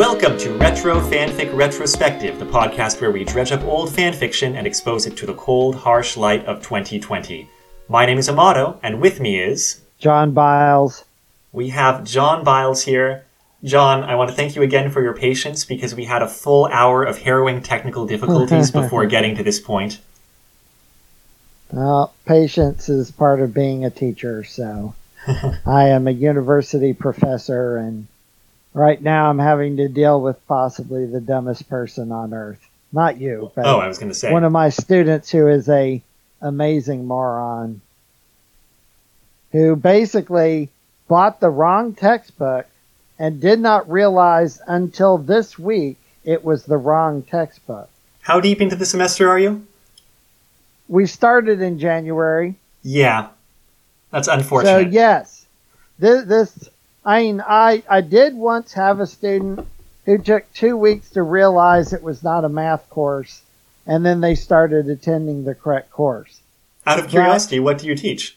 Welcome to Retro Fanfic Retrospective, the podcast where we dredge up old fanfiction and expose it to the cold, harsh light of 2020. My name is Amato, and with me is. John Biles. We have John Biles here. John, I want to thank you again for your patience because we had a full hour of harrowing technical difficulties before getting to this point. Well, patience is part of being a teacher, so I am a university professor, and right now I'm having to deal with possibly the dumbest person on earth. Not you, but Oh, I was going to say. one of my students who is a amazing moron who basically bought the wrong textbook and did not realize until this week it was the wrong textbook. How deep into the semester are you? We started in January. Yeah. That's unfortunate. So yes, this, this I mean, I I did once have a student who took two weeks to realize it was not a math course, and then they started attending the correct course. Out of curiosity, what do you teach?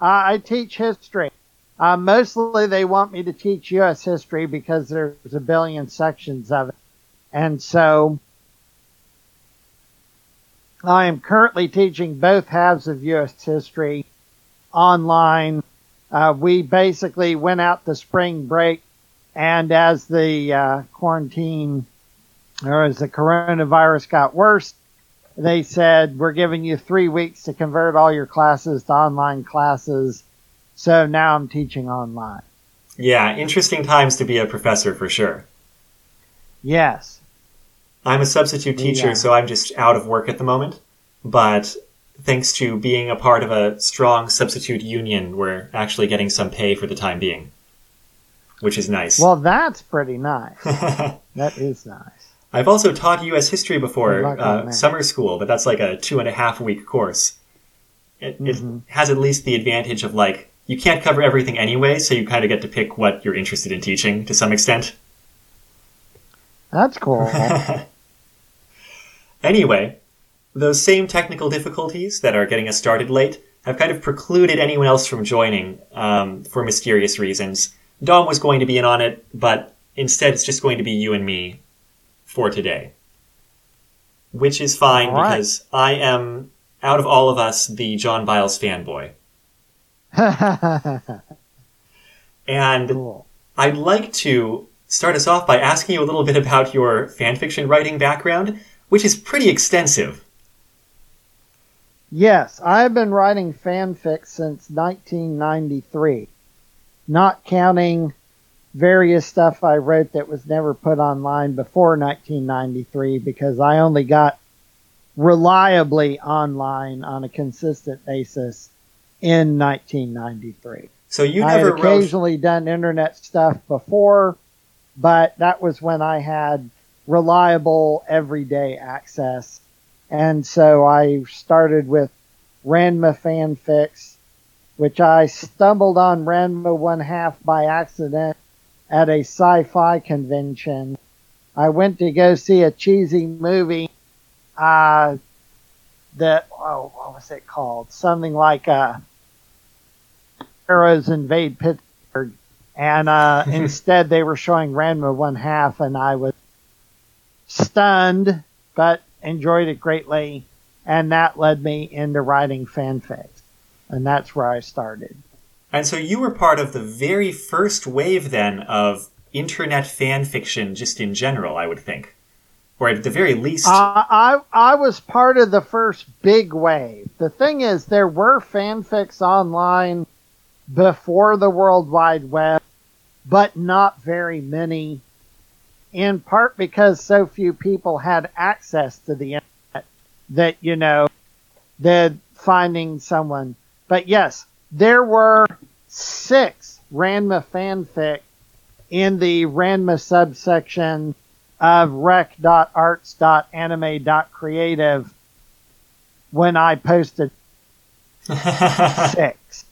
I, I teach history. Uh, mostly, they want me to teach U.S. history because there's a billion sections of it, and so I am currently teaching both halves of U.S. history online. Uh, we basically went out to spring break, and as the uh, quarantine or as the coronavirus got worse, they said we're giving you three weeks to convert all your classes to online classes. So now I'm teaching online. Yeah, interesting times to be a professor for sure. Yes. I'm a substitute teacher, Yeah. so I'm just out of work at the moment. But thanks to being a part of a strong substitute union, we're actually getting some pay for the time being, which is nice. Well, that's pretty nice. that is nice. I've also taught U.S. history before, Good luck on uh, summer school, but that's like a two and a half week course. It, Mhm. it has at least the advantage of like you can't cover everything anyway, so you kind of get to pick what you're interested in teaching to some extent. That's cool. Anyway, those same technical difficulties that are getting us started late have kind of precluded anyone else from joining um, for mysterious reasons. Dom was going to be in on it, but instead it's just going to be you and me for today. Which is fine right. because I am, out of all of us, the John Biles fanboy. And cool. I'd like to start us off by asking you a little bit about your fanfiction writing background, which is pretty extensive. Yes, I've been writing fanfic since 1993, not counting various stuff I wrote that was never put online before 1993 because I only got reliably online on a consistent basis in 1993. So you never I had never wrote. occasionally done internet stuff before, but that was when I had reliable everyday access. And so I started with Ranma fanfics, which I stumbled on Ranma one half by accident at a sci-fi convention. I went to go see a cheesy movie, uh, that, oh, what was it called? Something like, uh, Arrows invade Pittsburgh. And, uh, instead they were showing Ranma one half and I was stunned, but enjoyed it greatly. And that led me into writing fanfics. And that's where I started. And so you were part of the very first wave then of internet fan fiction just in general, I would think. Or at the very least. Uh, I I was part of the first big wave. The thing is, there were fanfics online before the World Wide Web, but not very many. In part because so few people had access to the internet that you know that finding someone. But yes, there were six Ranma fanfic in the Ranma subsection of rec.arts.anime.creative when I posted six.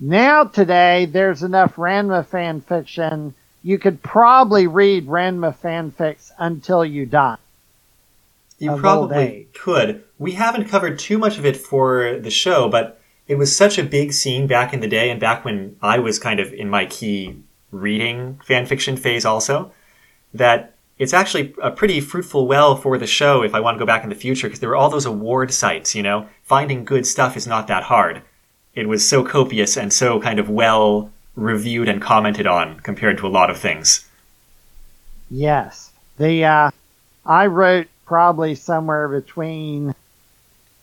Now today, there's enough Ranma fan fiction. You could probably read Ranma fanfics until you die. You probably could. We haven't covered too much of it for the show, but it was such a big scene back in the day and back when I was kind of in my key reading fanfiction phase also, that it's actually a pretty fruitful well for the show if I want to go back in the future because there were all those award sites, you know? Finding good stuff is not that hard. It was so copious and so kind of well reviewed and commented on compared to a lot of things. Yes. The uh, I wrote probably somewhere between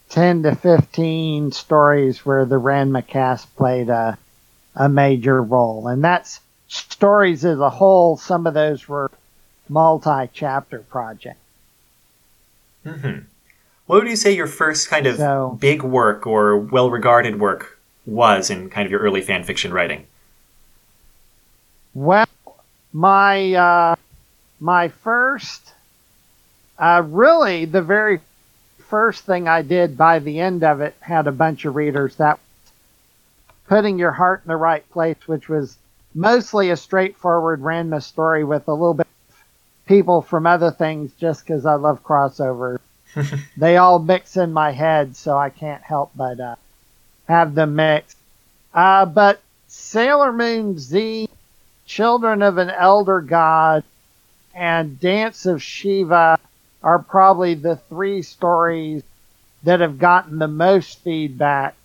10 to 15 stories where the Ranma cast played a, a major role. And that's stories as a whole. Some of those were multi chapter projects. hmm What would you say your first kind of So- big work or well regarded work was in kind of your early fan fiction writing? Well, my uh, my first, uh, really the very first thing I did by the end of it had a bunch of readers. That putting your heart in the right place, which was mostly a straightforward Ranma story with a little bit of people from other things, just because I love crossovers. they all mix in my head, so I can't help but uh, have them mixed. Uh, but Sailor Moon Z Children of an Elder God, and Dance of Shiva are probably the three stories that have gotten the most feedback,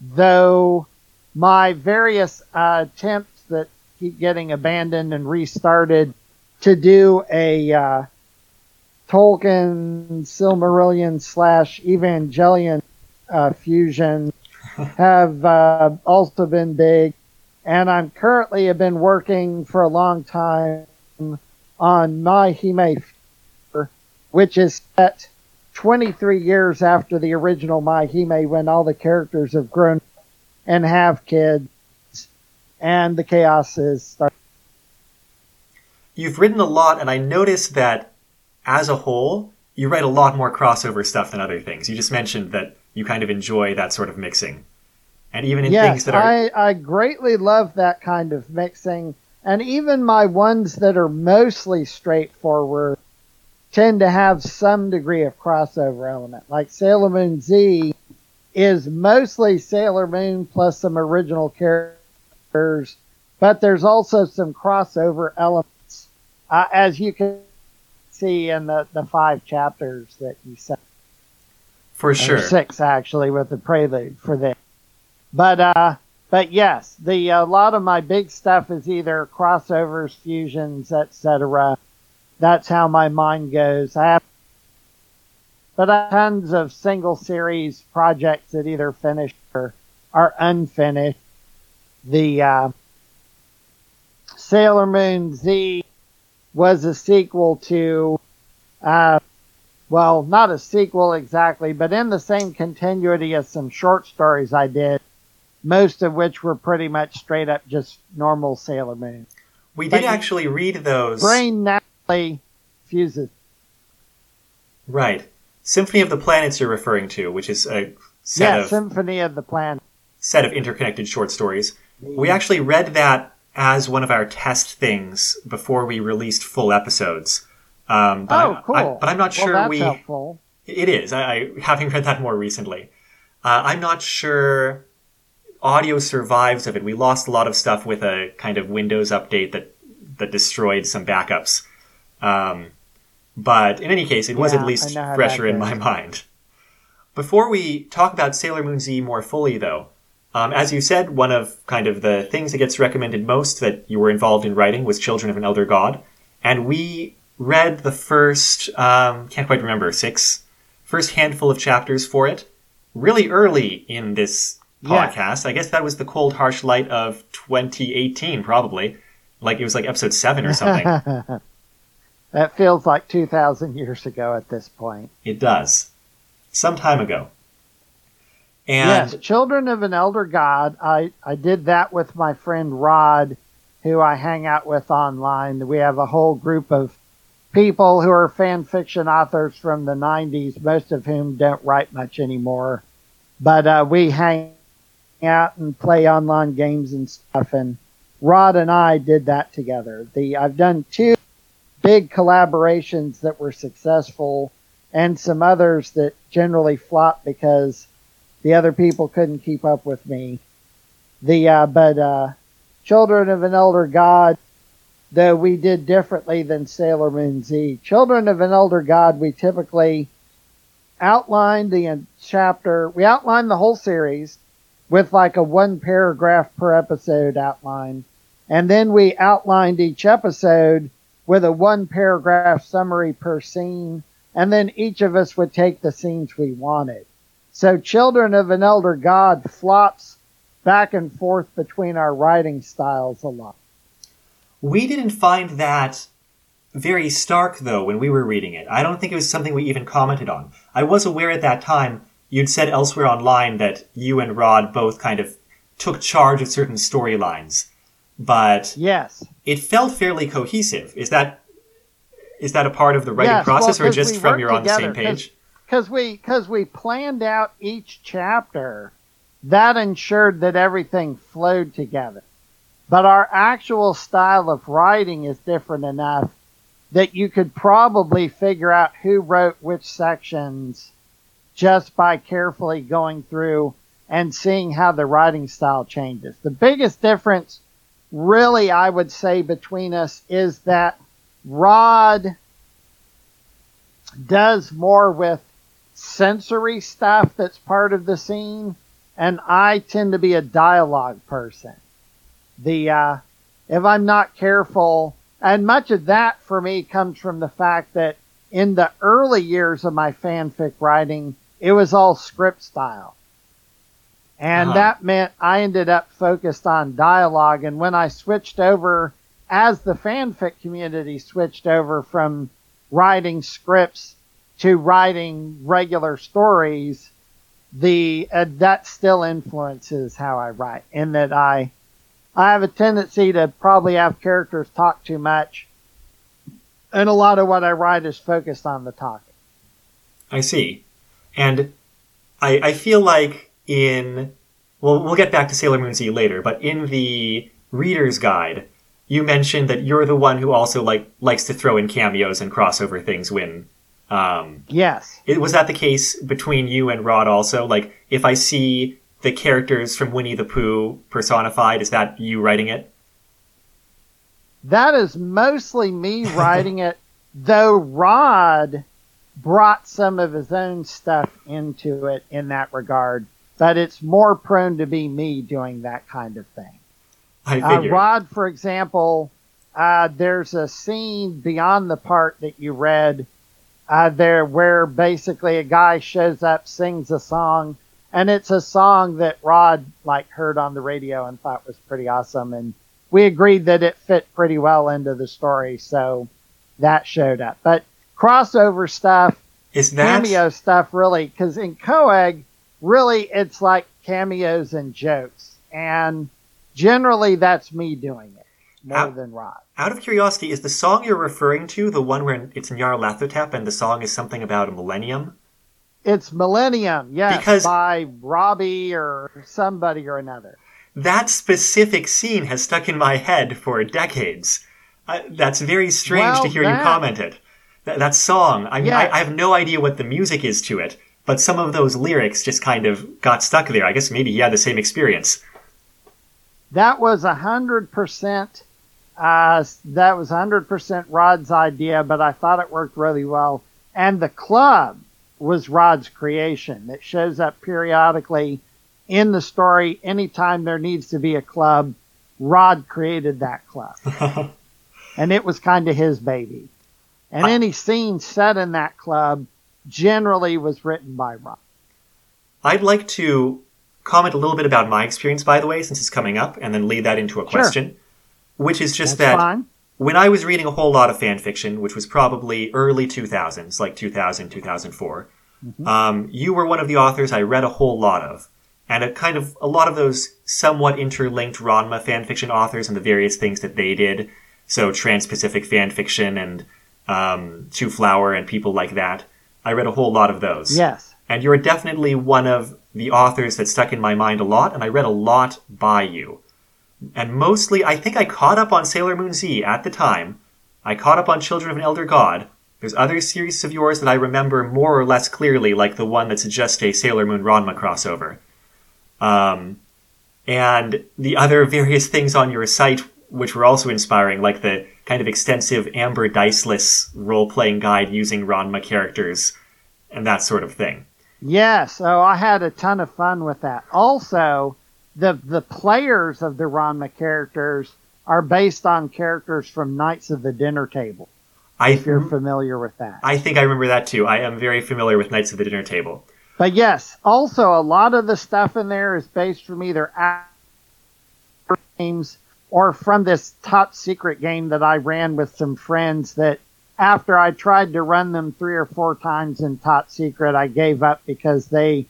though my various uh, attempts that keep getting abandoned and restarted to do a uh, Tolkien Silmarillion slash Evangelion uh, fusion have uh, also been big and I'm currently have been working for a long time on my Hime, which is set 23 years after the original My Hime, when all the characters have grown and have kids, and the chaos is starting. You've written a lot, and I noticed that as a whole, you write a lot more crossover stuff than other things. You just mentioned that you kind of enjoy that sort of mixing. And even in things Yes, that are. I, I greatly love that kind of mixing, and even my ones that are mostly straightforward tend to have some degree of crossover element. Like Sailor Moon Z is mostly Sailor Moon plus some original characters, but there's also some crossover elements, uh, as you can see in the, the five chapters that you sent. for Or sure. six actually with the prelude for this. But uh, but yes, the a lot of my big stuff is either crossovers, fusions, etc. That's how my mind goes. I have, but I have tons of single series projects that either finished or are unfinished. The uh, Sailor Moon Z was a sequel to uh, well, not a sequel exactly, but in the same continuity as some short stories I did, most of which were pretty much straight up just normal Sailor Moon. We but did actually read those. Brain naturally fuses. Right. Symphony of the Planets you're referring to, which is a set Yeah, of Symphony of the Planet. set of interconnected short stories. We actually read that as one of our test things before we released full episodes. Um, but Oh, cool. I- but I'm not sure that's we. helpful. It is. I, I having read that more recently. Uh, I'm not sure audio survives of it. We lost a lot of stuff with a kind of Windows update that that destroyed some backups. Um, but in any case, it was at least fresher in my mind. Before we talk about Sailor Moon Z more fully, though, um, as you said, one of kind of the things that gets recommended most that you were involved in writing was Children of an Elder God, and we read the first um, can't quite remember six first handful of chapters for it really early in this Yeah. podcast. I guess that was the cold harsh light of 2018, probably. Like it was like episode seven or something. that feels like 2,000 years ago at this point. it does, some time ago. And yes, Children of an Elder God. I, I did that with my friend Rod, who I hang out with online. We have a whole group of people who are fan fiction authors from the 90s, most of whom don't write much anymore. But uh, we hang out and play online games and stuff. And Rod and I did that together. The I've done two big collaborations that were successful and some others that generally flop because the other people couldn't keep up with me. The uh, but uh, Children of an Elder God, though we did differently than Sailor Moon Z. Children of an Elder God, we typically outlined the chapter. We outlined the whole series with like a one paragraph per episode outline, and then we outlined each episode with a one paragraph summary per scene, and then each of us would take the scenes we wanted. So Children of an Elder God flops back and forth between our writing styles a lot. We didn't find that very stark though when we were reading it. I don't think it was something we even commented on. I was aware at that time you'd said elsewhere online that you and Rod both kind of took charge of certain storylines, but yes, it felt fairly cohesive. Is that is that a part of the writing yes, process, well, or just from you're on the same page? Because we because we planned out each chapter, that ensured that everything flowed together. But our actual style of writing is different enough that you could probably figure out who wrote which sections just by carefully going through and seeing how the writing style changes. The biggest difference, really, I would say, between us is that Rod does more with sensory stuff that's part of the scene, and I tend to be a dialogue person. The uh, if I'm not careful, and much of that for me comes from the fact that in the early years of my fanfic writing, it was all script style. And uh-huh. that meant I ended up focused on dialogue. And when I switched over, as the fanfic community switched over from writing scripts to writing regular stories, the uh, that still influences how I write. In that I I have a tendency to probably have characters talk too much, and a lot of what I write is focused on the talking. I see. And I, I feel like in, well, we'll get back to Sailor Moon Z later, but in the reader's guide, you mentioned that you're the one who also like likes to throw in cameos and crossover things when. Um, yes. It, was that the case between you and Rod also? Like, if I see the characters from Winnie the Pooh personified, is that you writing it? That is mostly me writing it, though Rod brought some of his own stuff into it in that regard, but it's more prone to be me doing that kind of thing. I uh, Rod, for example, uh, there's a scene beyond the part that you read uh, there where basically a guy shows up, sings a song, and it's a song that Rod like heard on the radio and thought was pretty awesome, and we agreed that it fit pretty well into the story, so that showed up. But crossover stuff, is that cameo stuff really? Because in Coag, really, it's like cameos and jokes, and generally that's me doing it more out, than Rod. Out of curiosity, is the song you're referring to the one where it's Nyarlathotep and the song is something about a millennium? It's Millennium, yes, because by Robbie or somebody or another. That specific scene has stuck in my head for decades. Uh, that's very strange well, to hear that, you comment it that, that song. I mean, yeah. I, I have no idea what the music is to it, but some of those lyrics just kind of got stuck there. I guess maybe he had the same experience. That was a hundred percent. Uh, that was hundred percent Rod's idea, but I thought it worked really well. And the club was Rod's creation. It shows up periodically in the story. Anytime there needs to be a club, Rod created that club, and it was kind of his baby. And I, any scene set in that club generally was written by Rod. I'd like to comment a little bit about my experience, by the way, since it's coming up, and then lead that into a question, sure. which is just That's that fine. when I was reading a whole lot of fan fiction, which was probably early 2000s, like 2000, 2004, mm-hmm. um, you were one of the authors I read a whole lot of. And a kind of a lot of those somewhat interlinked Ranma fanfiction authors and the various things that they did. So Trans-Pacific fanfiction and um, Two Flower and people like that. I read a whole lot of those. Yes. And you're definitely one of the authors that stuck in my mind a lot, and I read a lot by you. And mostly, I think I caught up on Sailor Moon Z at the time. I caught up on Children of an Elder God, There's other series of yours that I remember more or less clearly, like the one that's just a Sailor Moon Ranma crossover. Um, and the other various things on your site, which were also inspiring, like the kind of extensive Amber Diceless role playing guide using Ranma characters and that sort of thing. Yes, so I had a ton of fun with that. Also, the the players of the Ranma characters are based on characters from Knights of the Dinner Table. I, If you're familiar with that. I think I remember that too. I am very familiar with Knights of the Dinner Table. But yes, also a lot of the stuff in there is based from either games or from this top secret game that I ran with some friends that after I tried to run them three or four times in top secret, I gave up because they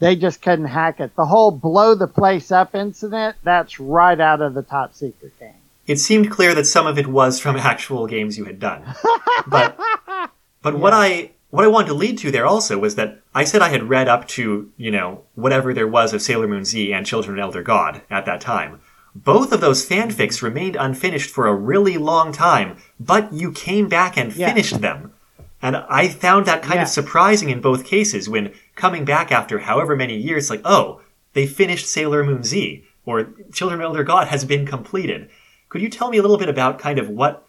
they just couldn't hack it. The whole blow the place up incident, that's right out of the top secret game. It seemed clear that some of it was from actual games you had done. But but what I what I wanted to lead to there also was that I said I had read up to, you know, whatever there was of Sailor Moon Z and Children of Elder God at that time. Both of those fanfics remained unfinished for a really long time, but you came back and Yeah. finished them. And I found that kind Yeah. of surprising in both cases when coming back after however many years, like, oh, they finished Sailor Moon Z, or Children of Elder God has been completed. Could you tell me a little bit about kind of what,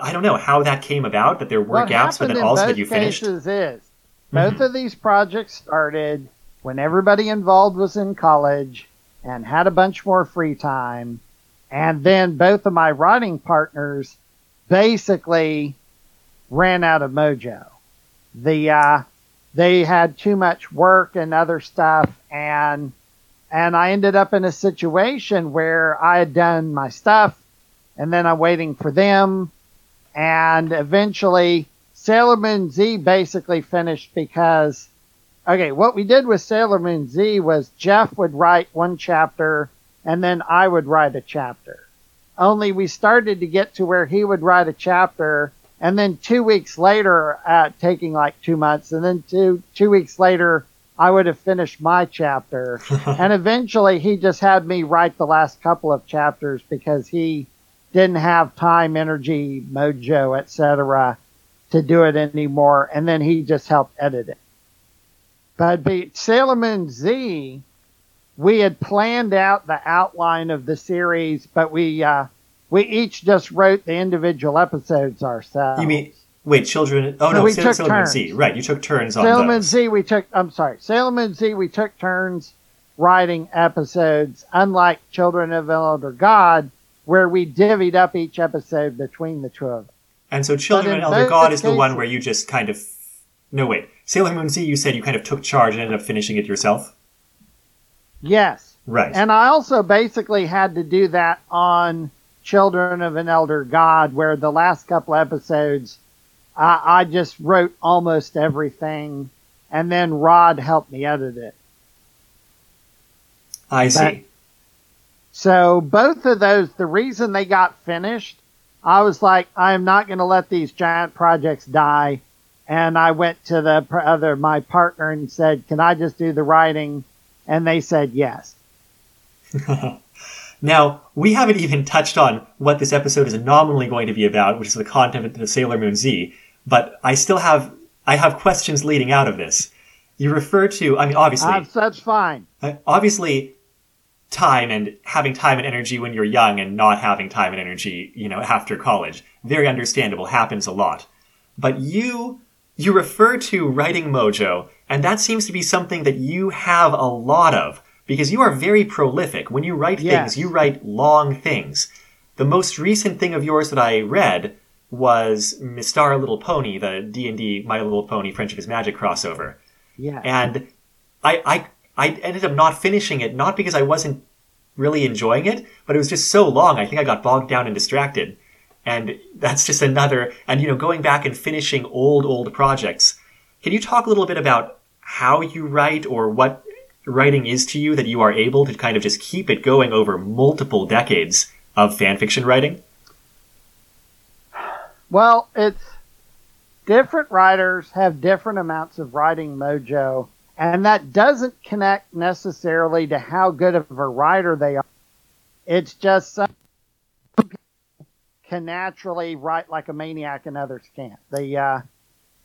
I don't know, how that came about, that there were what gaps, but then also that you finished? is mm-hmm. both of these projects started when everybody involved was in college and had a bunch more free time, and then both of my writing partners basically ran out of mojo. The uh, they had too much work and other stuff, and and I ended up in a situation where I had done my stuff, and then I'm waiting for them, and eventually Sailor Moon Z basically finished because, okay, what we did with Sailor Moon Z was Jeff would write one chapter and then I would write a chapter. Only we started to get to where he would write a chapter and then two weeks later, uh, taking like two months, and then two, two weeks later, I would have finished my chapter. and eventually he just had me write the last couple of chapters because he didn't have time, energy, mojo, etc to do it anymore, and then he just helped edit it. But be Sailor Moon Z, we had planned out the outline of the series, but we uh, we each just wrote the individual episodes ourselves. You mean, wait, Children, oh So no, we Sailor, took Sailor Moon. Z, right, you took turns on Sailor Moon. Z? We took. I'm sorry, Sailor Moon Z. We took turns writing episodes, unlike Children of Elder God, where we divvied up each episode between the two of us. And so Children of Elder God is the one where you just kind of, no wait, Sailor Moon Z, you said you kind of took charge and ended up finishing it yourself? Yes. Right. And I also basically had to do that on Children of an Elder God, where the last couple episodes, I, I just wrote almost everything, and then Rod helped me edit it. I see. So both of those, the reason they got finished, I was like, I am not going to let these giant projects die. And I went to the other, my partner and said, can I just do the writing? And they said yes. Now, we haven't even touched on what this episode is nominally going to be about, which is the content of the Sailor Moon Z, but I still have, I have questions leading out of this. You refer to, I mean, obviously, Uh, that's fine. Uh, obviously time and having time and energy when you're young and not having time and energy you know after college very understandable happens a lot but you you refer to writing mojo and that seems to be something that you have a lot of because you are very prolific when you write Yes. things you write long things the most recent thing of yours that i read was Mystara Little Pony, the D&D My Little Pony Friendship is Magic crossover Yeah. and I, I I ended up not finishing it, not because I wasn't really enjoying it, but it was just so long. I think I got bogged down and distracted. And that's just another, and you know, going back and finishing old, old projects. Can you talk a little bit about how you write or what writing is to you that you are able to kind of just keep it going over multiple decades of fanfiction writing? Well, it's different writers have different amounts of writing mojo, and that doesn't connect necessarily to how good of a writer they are. It's just can naturally write like a maniac and others can't. The uh,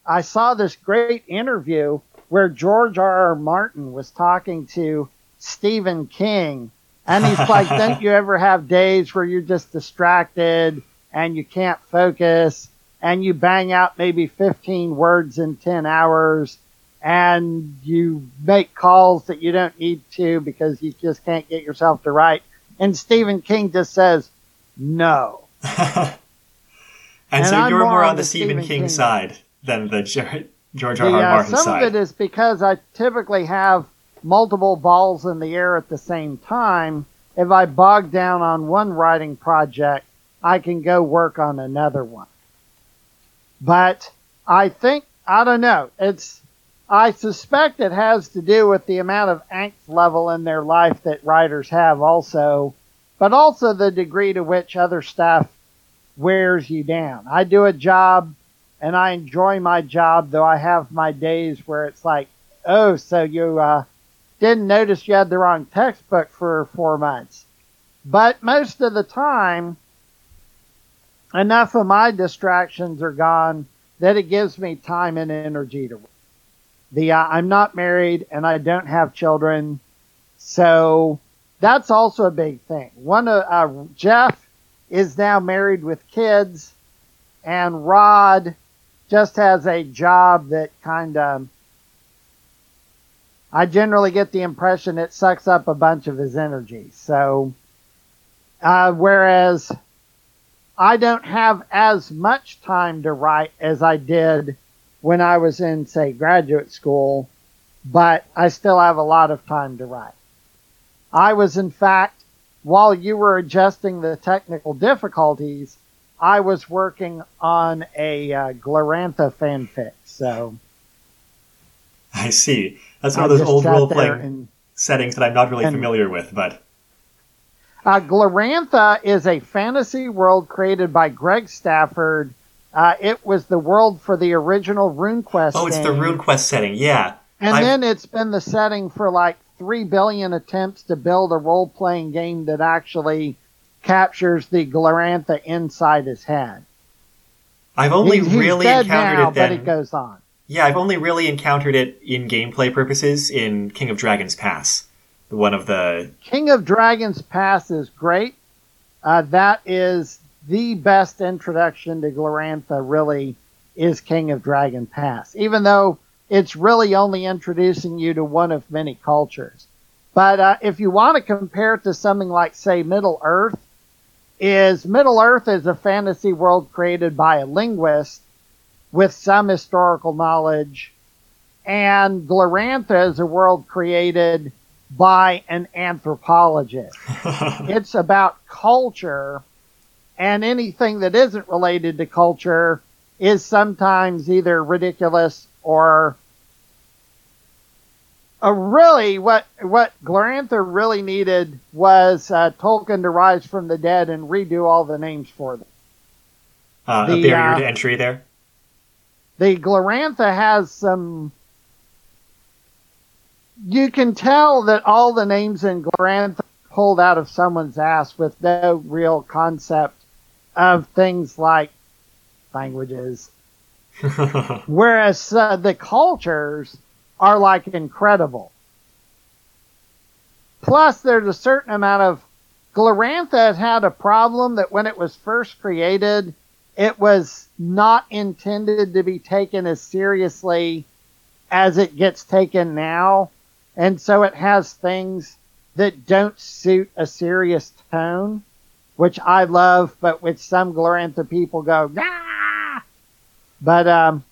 I saw this great interview where George R. R. Martin was talking to Stephen King, and he's like, "Don't you ever have days where you're just distracted and you can't focus, and you bang out maybe 15 words in 10 hours?" And you make calls that you don't need to because you just can't get yourself to write. And Stephen King just says, no. and, and, so I'm you're more, on, the Stephen, Stephen King, King, side than the George R. R. Martin some side. Some of it is because I typically have multiple balls in the air at the same time. If I bog down on one writing project, I can go work on another one. But I think, I don't know, it's, I suspect it has to do with the amount of angst level in their life that writers have also, but also the degree to which other stuff wears you down. I do a job and I enjoy my job, though I have my days where it's like, oh, so you uh, didn't notice you had the wrong textbook for four months. But most of the time, enough of my distractions are gone that it gives me time and energy to work. The uh, I'm not married and I don't have children, so that's also a big thing. One of uh, Jeff is now married with kids, and Rod just has a job that kind of, I generally get the impression it sucks up a bunch of his energy. So, uh, whereas I don't have as much time to write as I did when I was in, say, graduate school, but I still have a lot of time to write. I was, in fact, while you were adjusting the technical difficulties, I was working on a uh, Glorantha fanfic, so. I see. That's one I of those old role playing settings that I'm not really and, familiar with, but. Uh, Glorantha is a fantasy world created by Greg Stafford. Uh, it was the world for the original RuneQuest. Oh, it's game. the RuneQuest setting, yeah. And I've... then it's been the setting for like three billion attempts to build a role playing game that actually captures the Glorantha inside his head. I've only he's, really encountered now, it then. But it goes on. Yeah, I've only really encountered it in gameplay purposes in King of Dragons Pass. One of the King of Dragons Pass is great. Uh, that is the best introduction to Glorantha. Really, is King of Dragon Pass. Even though it's really only introducing you to one of many cultures. But uh, if you want to compare it to something like, say, Middle Earth, is Middle Earth is a fantasy world created by a linguist with some historical knowledge, and Glorantha is a world created by an anthropologist. it's about culture, and anything that isn't related to culture is sometimes either ridiculous or uh, really, what what Glorantha really needed was uh, Tolkien to rise from the dead and redo all the names for them. Uh, the, a barrier to uh, entry there. The Glorantha has some. You can tell that all the names in Glorantha pulled out of someone's ass with no real concept of things like languages. Whereas uh, the cultures are like incredible. Plus, there's a certain amount of Glorantha had a problem that when it was first created, it was not intended to be taken as seriously as it gets taken now. And so it has things that don't suit a serious tone, which I love, but which some Glorantha people go, ah! But, um,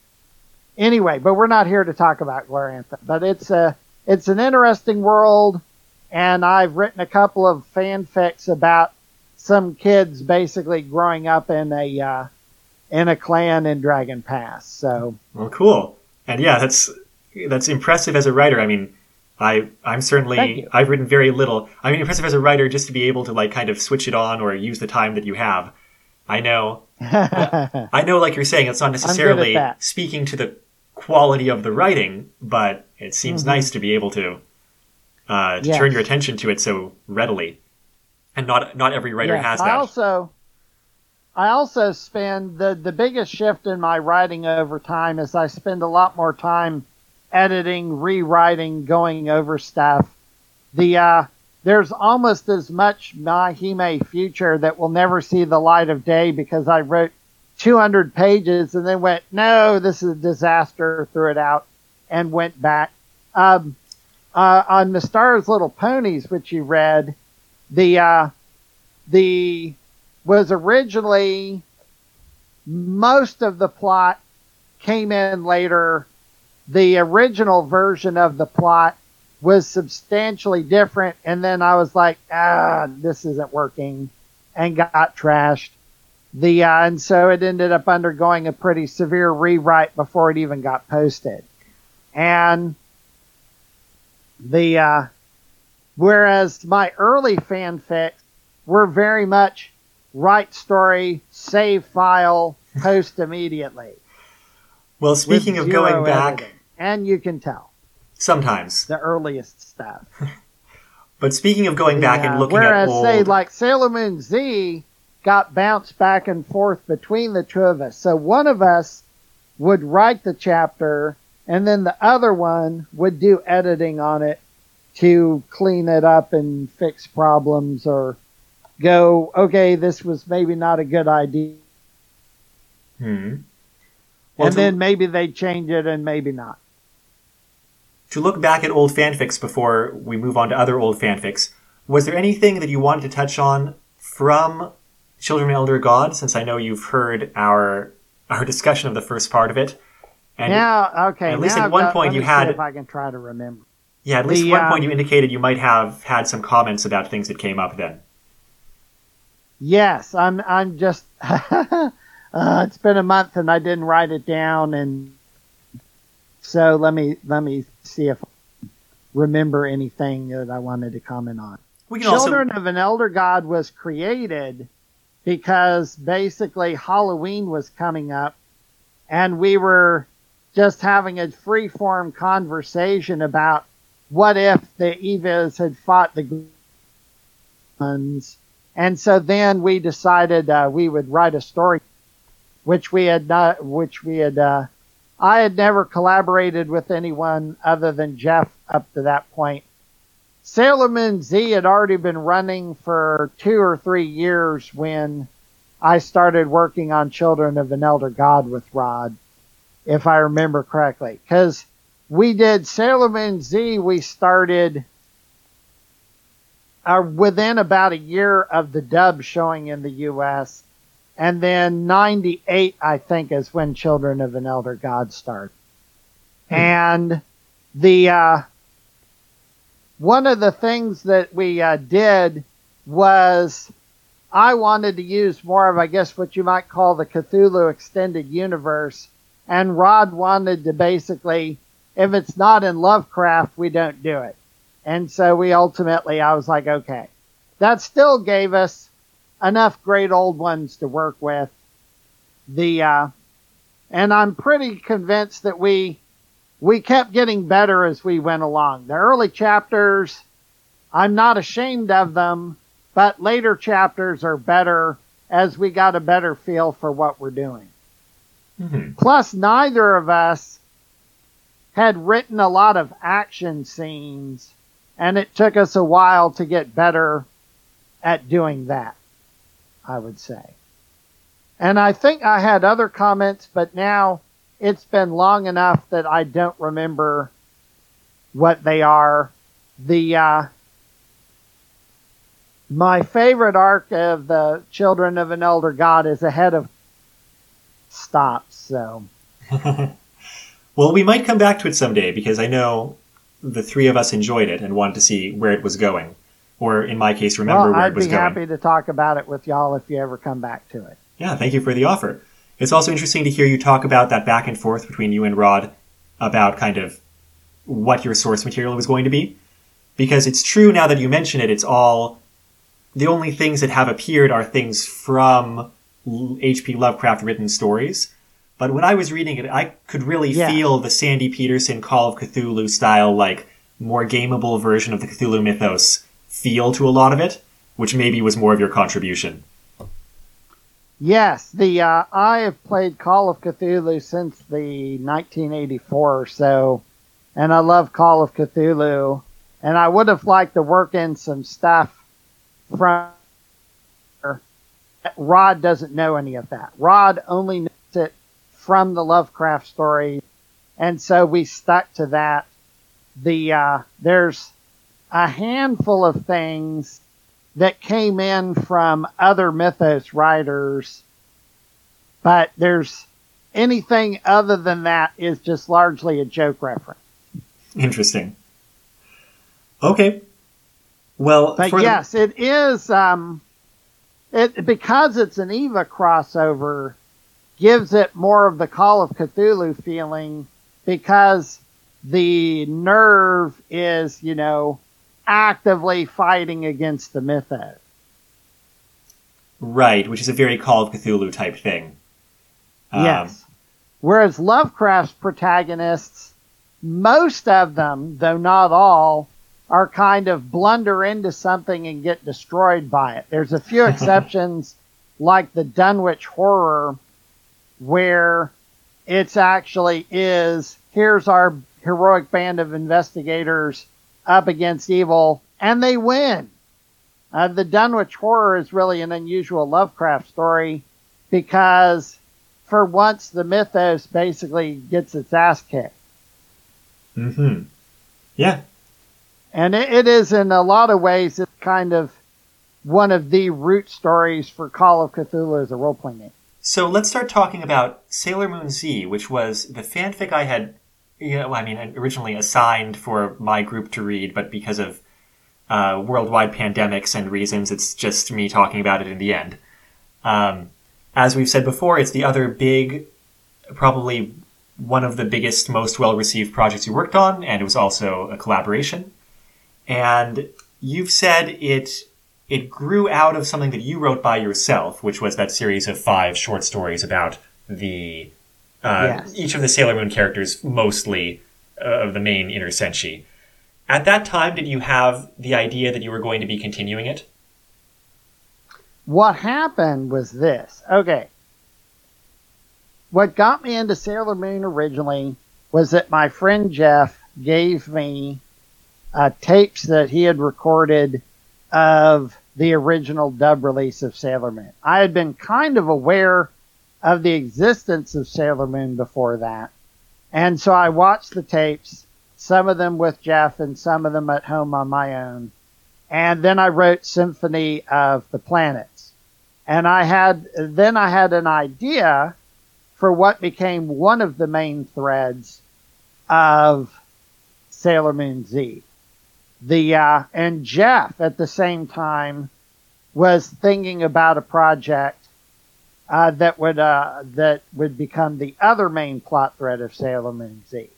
Anyway, but we're not here to talk about Glorantha. But it's a it's an interesting world, and I've written a couple of fanfics about some kids basically growing up in a uh, in a clan in Dragon Pass. So well, cool, and yeah, that's that's impressive as a writer. I mean, I I'm certainly I've written very little. I mean, impressive as a writer just to be able to like kind of switch it on or use the time that you have. I know, I know, like you're saying, it's not necessarily speaking to the quality of the writing, but it seems mm-hmm. nice to be able to uh, to yes. turn your attention to it so readily. And not not every writer yes. has that. I also I also spend the the biggest shift in my writing over time is I spend a lot more time editing, rewriting, going over stuff. The uh, there's almost as much My Hime future that will never see the light of day because I wrote 200 pages and then went, no, this is a disaster, threw it out, and went back. Um, uh, on Mystara's Little Ponies, which you read, the uh, the was originally most of the plot came in later. The original version of the plot was substantially different, and then I was like, ah, this isn't working, and got trashed. The uh, and so it ended up undergoing a pretty severe rewrite before it even got posted, and the uh, whereas my early fanfics were very much write story, save file, post immediately. Well, speaking of going back, editing. and you can tell sometimes the earliest stuff. but speaking of going back yeah, and looking whereas, at old... say, like Sailor Moon Z got bounced back and forth between the two of us. So one of us would write the chapter and then the other one would do editing on it to clean it up and fix problems or go, okay, this was maybe not a good idea. Hmm. Well, and to, then maybe they change it and maybe not. To look back at old fanfics before we move on to other old fanfics, was there anything that you wanted to touch on from Children of an Elder God, since I know you've heard our our discussion of the first part of it. And now, okay. At least at one got, point you had. If I can try to remember. Yeah, at least the, one um, point you indicated you might have had some comments about things that came up then. Yes, I'm. I'm just. uh, it's been a month and I didn't write it down, and so let me let me see if I remember anything that I wanted to comment on. Children also... of an Elder God was created because basically Halloween was coming up and we were just having a free form conversation about what if the Evas had fought the ones. And so then we decided uh, we would write a story, which we had not, which we had, uh, I had never collaborated with anyone other than Jeff up to that point. Sailor Moon Z had already been running for two or three years when I started working on Children of an Elder God with Rod, if I remember correctly. Because we did Sailor Moon Z, we started uh, within about a year of the dub showing in the U.S. And then 98, I think, is when Children of an Elder God started. Hmm. And the, uh, one of the things that we uh, did was I wanted to use more of, I guess, what you might call the Cthulhu extended universe. And Rod wanted to basically, if it's not in Lovecraft, we don't do it. And so we ultimately, I was like, okay. That still gave us enough great old ones to work with. The, uh, and I'm pretty convinced that we we kept getting better as we went along. The early chapters, I'm not ashamed of them, but later chapters are better as we got a better feel for what we're doing. Mm-hmm. Plus, neither of us had written a lot of action scenes, and it took us a while to get better at doing that, I would say. And I think I had other comments, but now it's been long enough that I don't remember what they are. The uh, my favorite arc of the Children of an Elder God is ahead of stops. So, well, we might come back to it someday because I know the three of us enjoyed it and wanted to see where it was going, or in my case, remember well, where I'd it was going. I'd be happy to talk about it with y'all if you ever come back to it. Yeah, thank you for the offer. It's also interesting to hear you talk about that back and forth between you and Rod about kind of what your source material was going to be. Because it's true now that you mention it, it's all the only things that have appeared are things from H.P. Lovecraft written stories. But when I was reading it, I could really yeah. feel the Sandy Petersen Call of Cthulhu style, like more gameable version of the Cthulhu mythos feel to a lot of it, which maybe was more of your contribution. Yes, the uh, I have played Call of Cthulhu since the 1984 or so, and I love Call of Cthulhu, and I would have liked to work in some stuff from. Rod doesn't know any of that. Rod only knows it from the Lovecraft story, and so we stuck to that. The uh, there's a handful of things that came in from other mythos writers, but there's anything other than that is just largely a joke reference. Interesting. Okay. Well, but yes, the... it is. Um, it because it's an Eva crossover, gives it more of the Call of Cthulhu feeling because the NERV is, you know, actively fighting against the mythos. Right, which is a very Call of Cthulhu type thing. Um, yes. Whereas Lovecraft's protagonists, most of them, though not all, are kind of blunder into something and get destroyed by it. There's a few exceptions, like the Dunwich Horror, where it's actually is here's our heroic band of investigators up against evil, and they win. Uh, the Dunwich Horror is really an unusual Lovecraft story because for once the mythos basically gets its ass kicked. Mm-hmm. Yeah. And it, it is in a lot of ways it's kind of one of the root stories for Call of Cthulhu as a role playing game. So let's start talking about Sailor Moon Z, which was the fanfic I had you know, I mean, originally assigned for my group to read, but because of uh, worldwide pandemics and reasons, it's just me talking about it in the end. Um, as we've said before, it's the other big, probably one of the biggest, most well received projects you worked on, and it was also a collaboration. And you've said it it grew out of something that you wrote by yourself, which was that series of five short stories about the uh, yes. Each of the Sailor Moon characters, mostly uh, of the main inner senshi. At that time, did you have the idea that you were going to be continuing it? What happened was this. Okay. What got me into Sailor Moon originally was that my friend Jeff gave me uh, tapes that he had recorded of the original dub release of Sailor Moon. I had been kind of aware of the existence of Sailor Moon before that. And so I watched the tapes, some of them with Jeff and some of them at home on my own. And then I wrote Symphony of the Planets. And I had, then I had an idea for what became one of the main threads of Sailor Moon Z. The, uh, and Jeff at the same time was thinking about a project uh, that would uh, that would become the other main plot thread of Sailor Moon Z.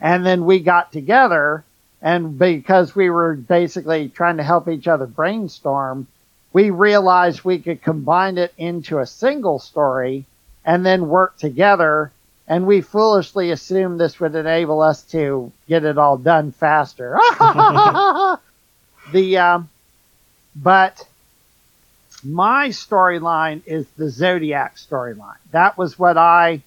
And then we got together, and because we were basically trying to help each other brainstorm, we realized we could combine it into a single story and then work together. And we foolishly assumed this would enable us to get it all done faster. the um, but my storyline is the Zodiac storyline. That was what I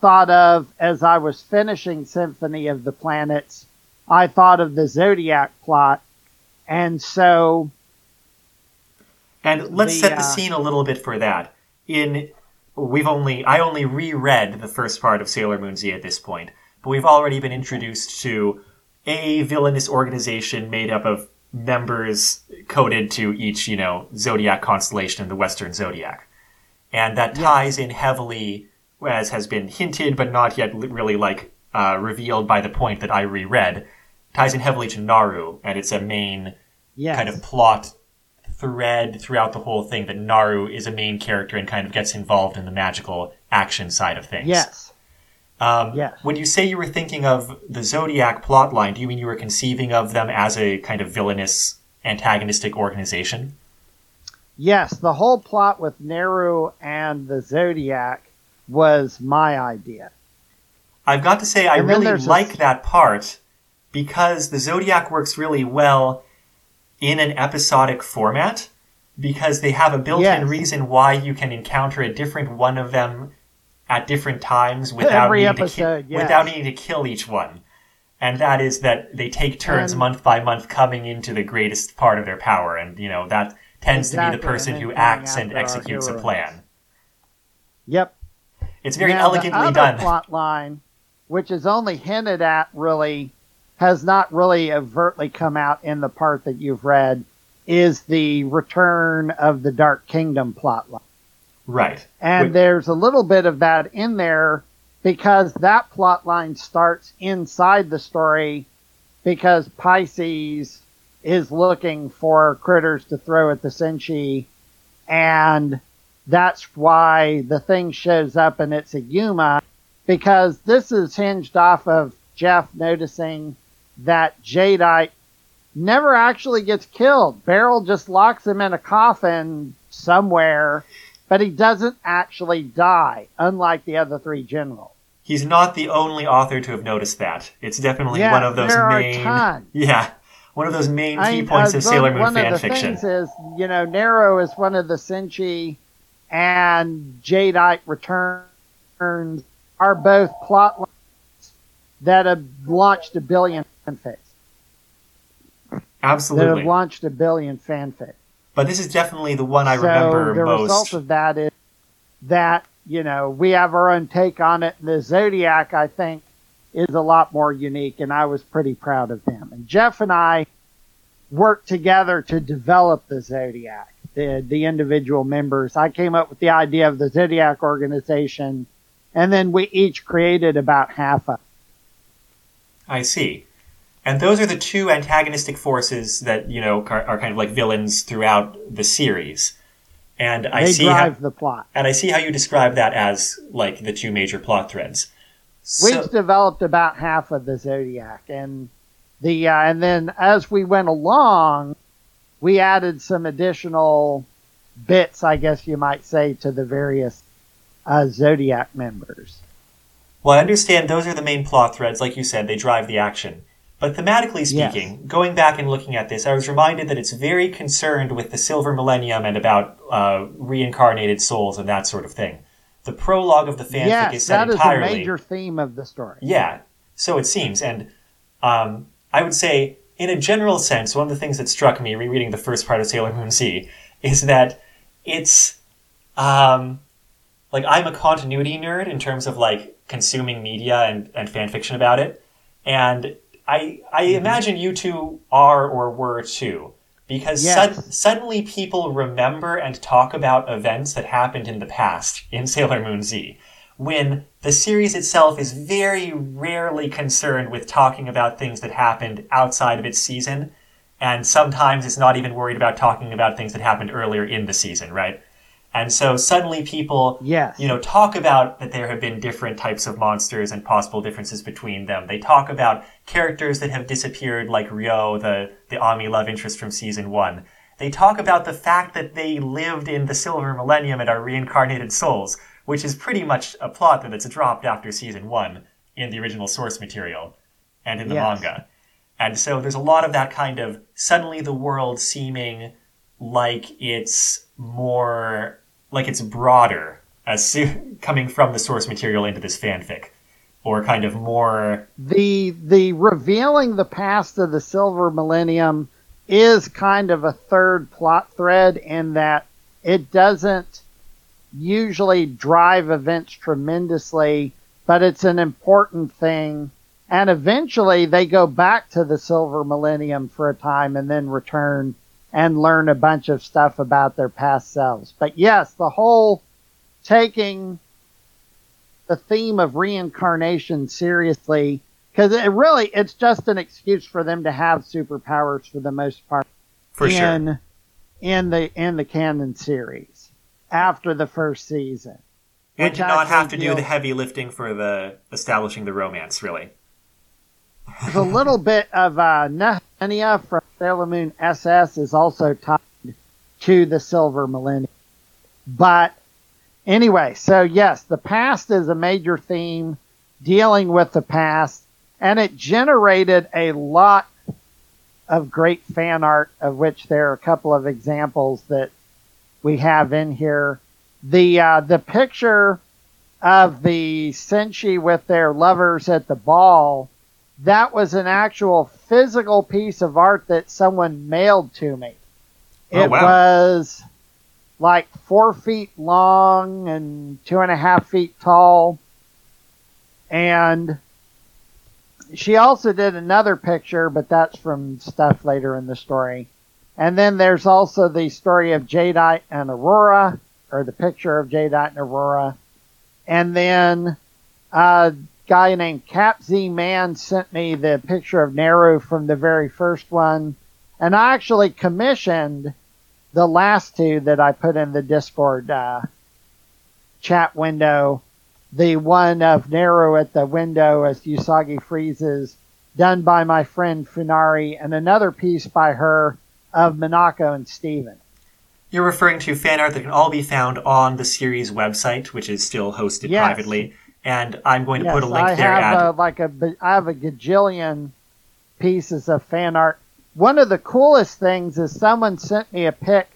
thought of as I was finishing Symphony of the Planets. I thought of the Zodiac plot. And so. And let's the, set the uh, scene a little bit for that. In we've only I only reread the first part of Sailor Moon Z at this point, but we've already been introduced to a villainous organization made up of members coded to each, you know, zodiac constellation in the Western zodiac. And that ties in heavily, as has been hinted but not yet really like uh, revealed by the point that I reread, ties in heavily to Naru, and it's a main yes. kind of plot thread throughout the whole thing that Naru is a main character and kind of gets involved in the magical action side of things. Yes. Um, yes. When you say you were thinking of the Zodiac plotline, do you mean you were conceiving of them as a kind of villainous, antagonistic organization? Yes, the whole plot with Naru and the Zodiac was my idea. I've got to say, I really like a... that part because the Zodiac works really well in an episodic format. because they have a built-in Yes. reason why you can encounter a different one of them at different times without needing to ki- without needing to kill each one. And that is that they take turns And- month by month coming into the greatest part of their power, and you know that tends to be the person who acts and executes a plan. Yep. It's very Now, elegantly done. plot line, which is only hinted at, really has not really overtly come out in the part that you've read, is the return of the Dark Kingdom plot line. Right. And there's a little bit of that in there because that plot line starts inside the story because Pisces is looking for critters to throw at the Senshi and that's why the thing shows up and it's a youma because this is hinged off of Jeff noticing that Jadeite never actually gets killed. Beryl just locks him in a coffin somewhere, but he doesn't actually die, unlike the other three generals. He's not the only author to have noticed that. It's definitely Yeah, one of those there are a main. Yeah. One of those main I key mean, points uh, of Sailor Moon one fan of the fiction. things is, you know, Nero is one of the Senshi and Jadeite returns are both plot lines that have launched a billion fanfics. Absolutely. That have launched a billion fanfics. But this is definitely the one I so remember the most. The result of that is that you know we have our own take on it. The Zodiac, I think, is a lot more unique, and I was pretty proud of them. And Jeff and I worked together to develop the Zodiac, the the individual members. I came up with the idea of the Zodiac organization, and then we each created about half of. it. I see. And those are the two antagonistic forces that, you know, are, are kind of like villains throughout the series. And I They see how, the plot. and I see how you describe that as like the two major plot threads. we So, each developed about half of the zodiac and the uh, and then as we went along we added some additional bits i guess you might say to the various uh, zodiac members well, I understand those are the main plot threads. Like you said, they drive the action. But thematically Yes. speaking, going back and looking at this, I was reminded that it's very concerned with the Silver Millennium and about uh, reincarnated souls and that sort of thing. The prologue of the fanfic yes is set that is a entirely. major theme of the story Yeah, so it seems. And um, I would say, in a general sense, one of the things that struck me rereading the first part of Sailor Moon Z is that it's um, like I'm a continuity nerd in terms of like consuming media and, and fan fiction about it. And I I mm-hmm. imagine you two are or were too. Because Yes. sud- suddenly people remember and talk about events that happened in the past in Sailor Moon Z when the series itself is very rarely concerned with talking about things that happened outside of its season, and sometimes it's not even worried about talking about things that happened earlier in the season, right? And so suddenly people, yes you know, talk about that there have been different types of monsters and possible differences between them. They talk about characters that have disappeared, like Ryo, the, the Ami love interest from season one. They talk about the fact that they lived in the Silver Millennium and are reincarnated souls, which is pretty much a plot that's dropped after season one in the original source material and in the Yes. manga. And so there's a lot of that kind of suddenly the world seeming like it's more like it's broader as su- coming from the source material into this fanfic or kind of more the the revealing the past of the silver millennium is kind of a third plot thread in that it doesn't usually drive events tremendously but it's an important thing. And eventually they go back to the silver millennium for a time and then return and learn a bunch of stuff about their past selves but yes the whole taking the theme of reincarnation seriously because it really it's just an excuse for them to have superpowers for the most part for sure. in in the in the canon series after the first season And to not have to actually do the heavy lifting for the establishing the romance, really. There's a little bit of uh, Nehelenia from Sailor Moon SS is also tied to the Silver Millennium. But anyway, so yes, the past is a major theme, dealing with the past, and it generated a lot of great fan art, of which there are a couple of examples that we have in here. The uh, the picture of the Senshi with their lovers at the ball, that was an actual physical piece of art that someone mailed to me. Oh, it wow. was like four feet long and two and a half feet tall. And she also did another picture, but that's from stuff later in the story. And then there's also the story of Jadeite and Aurora, or the picture of Jadeite and Aurora. And then a guy named Cap Z Man sent me the picture of Neru from the very first one. And I actually commissioned the last two that I put in the Discord uh, chat window. The one of Neru at the window as Usagi freezes, done by my friend Funari, and another piece by her of Minako and Steven. You're referring to fan art that can all be found on the series website, which is still hosted Yes. privately. And I'm going to yes, put a link I there have at a, uh, like a I have a gajillion pieces of fan art. One of the coolest things is someone sent me a pic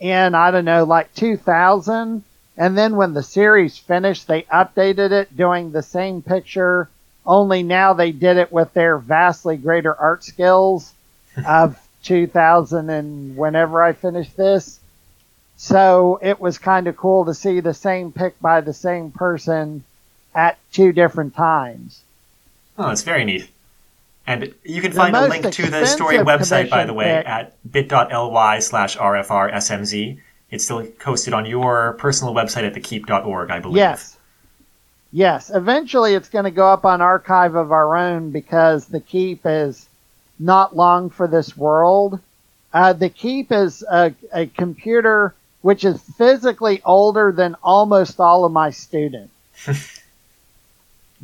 in I don't know like 2000, and then when the series finished, they updated it doing the same picture. Only now they did it with their vastly greater art skills of 2000 and whenever I finished this. So it was kind of cool to see the same pic by the same person at two different times. Oh, it's very neat. And you can find a link to the story website, by the way, pick- at bit.ly slash rfrsmz. It's still posted on your personal website at thekeep.org, I believe. Yes. Yes. Eventually it's going to go up on archive of our own because the keep is not long for this world. Uh, the keep is a, a computer which is physically older than almost all of my students.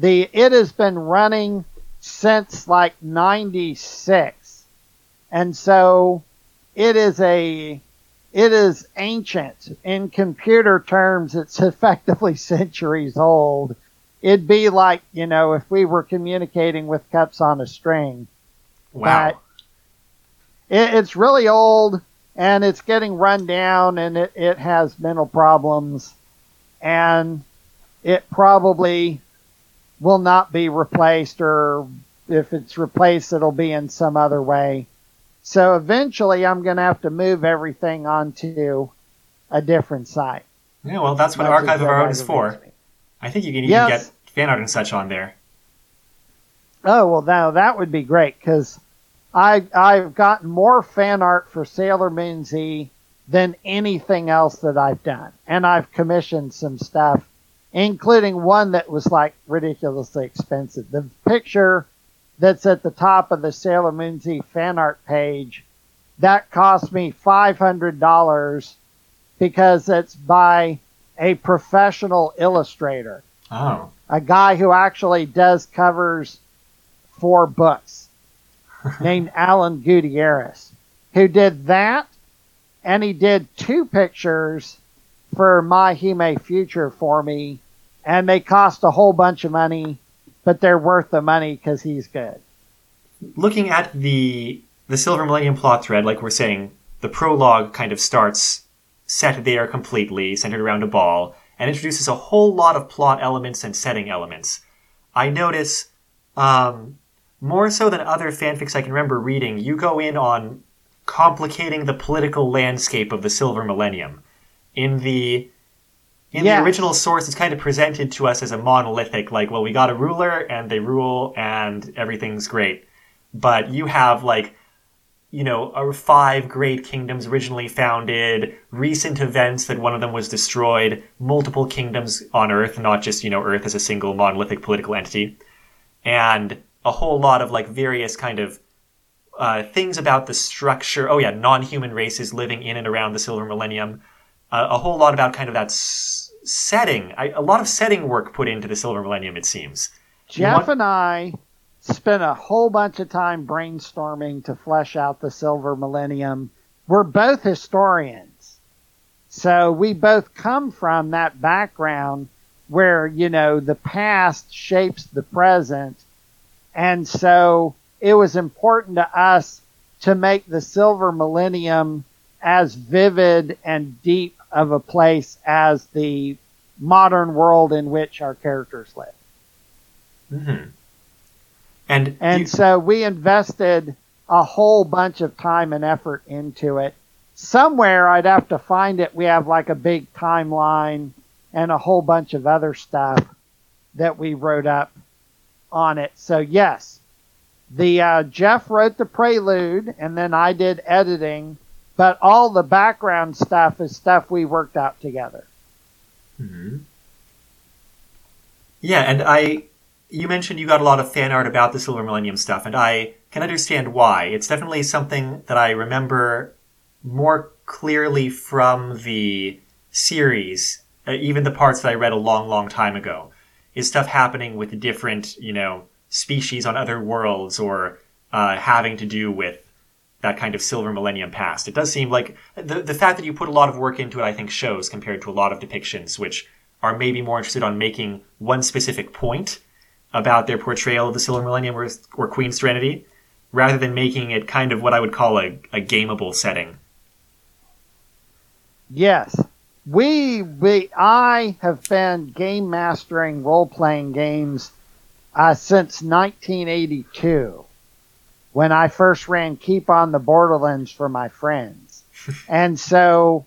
the it has been running since like 96 and so it is a it is ancient. In computer terms it's effectively centuries old. It'd be like you know if we were communicating with cups on a string. Wow. it, it's really old and it's getting run down and it, it has mental problems. And it probably will not be replaced or if it's replaced it'll be in some other way so eventually i'm going to have to move everything onto a different site Yeah, well, that's what Archive of Our Own is for. I think you can even Yes. get fan art and such on there. Oh well, now that would be great because I I've gotten more fan art for Sailor Moon Z than anything else that I've done, and I've commissioned some stuff, including one that was like ridiculously expensive. The picture that's at the top of the Sailor Moon Z fan art page that cost me five hundred dollars because it's by a professional illustrator Oh. a guy who actually does covers for books named Alan Gutierrez, who did that, and he did two pictures for My Hime Future for me, and they cost a whole bunch of money, but they're worth the money because he's good. looking at the the Silver Millennium plot thread, like we're saying, the prologue kind of starts set there completely, centered around a ball, and introduces a whole lot of plot elements and setting elements. I notice, um, more so than other fanfics I can remember reading, you go in on complicating the political landscape of the Silver Millennium. In the in Yes. the original source, it's kind of presented to us as a monolithic, like, well, we got a ruler and they rule and everything's great. But you have like, you know, five great kingdoms originally founded, recent events that one of them was destroyed, multiple kingdoms on Earth, not just, you know, Earth as a single monolithic political entity, and a whole lot of like various kind of uh, things about the structure. Oh yeah, non-human races living in and around the Silver Millennium. Uh, a whole lot about kind of that s- setting. I, a lot of setting work put into the Silver Millennium, it seems. Jeff What- and I spent a whole bunch of time brainstorming to flesh out the Silver Millennium. We're both historians. So we both come from that background where, you know, the past shapes the present. And so it was important to us to make the Silver Millennium as vivid and deep of a place as the modern world in which our characters live. Mm-hmm. And And you- so we invested a whole bunch of time and effort into it. Somewhere I'd have to find it. We have like a big timeline and a whole bunch of other stuff that we wrote up on it. So yes, the uh, Jeff wrote the prelude and then I did editing, but all the background stuff is stuff we worked out together. Mhm. Yeah, and I, you mentioned you got a lot of fan art about the Silver Millennium stuff, and I can understand why. It's definitely something that I remember more clearly from the series, uh, even the parts that I read a long, long time ago, is stuff happening with different, you know, species on other worlds or uh, having to do with that kind of silver millennium past. It does seem like the the fact that you put a lot of work into it, I think, shows compared to a lot of depictions, which are maybe more interested on making one specific point about their portrayal of the silver millennium or, or Queen Serenity, rather than making it kind of what I would call a, a gameable setting. Yes. We, we, I have been game mastering role playing games uh, since 1982 when I first ran Keep on the Borderlands for my friends. and so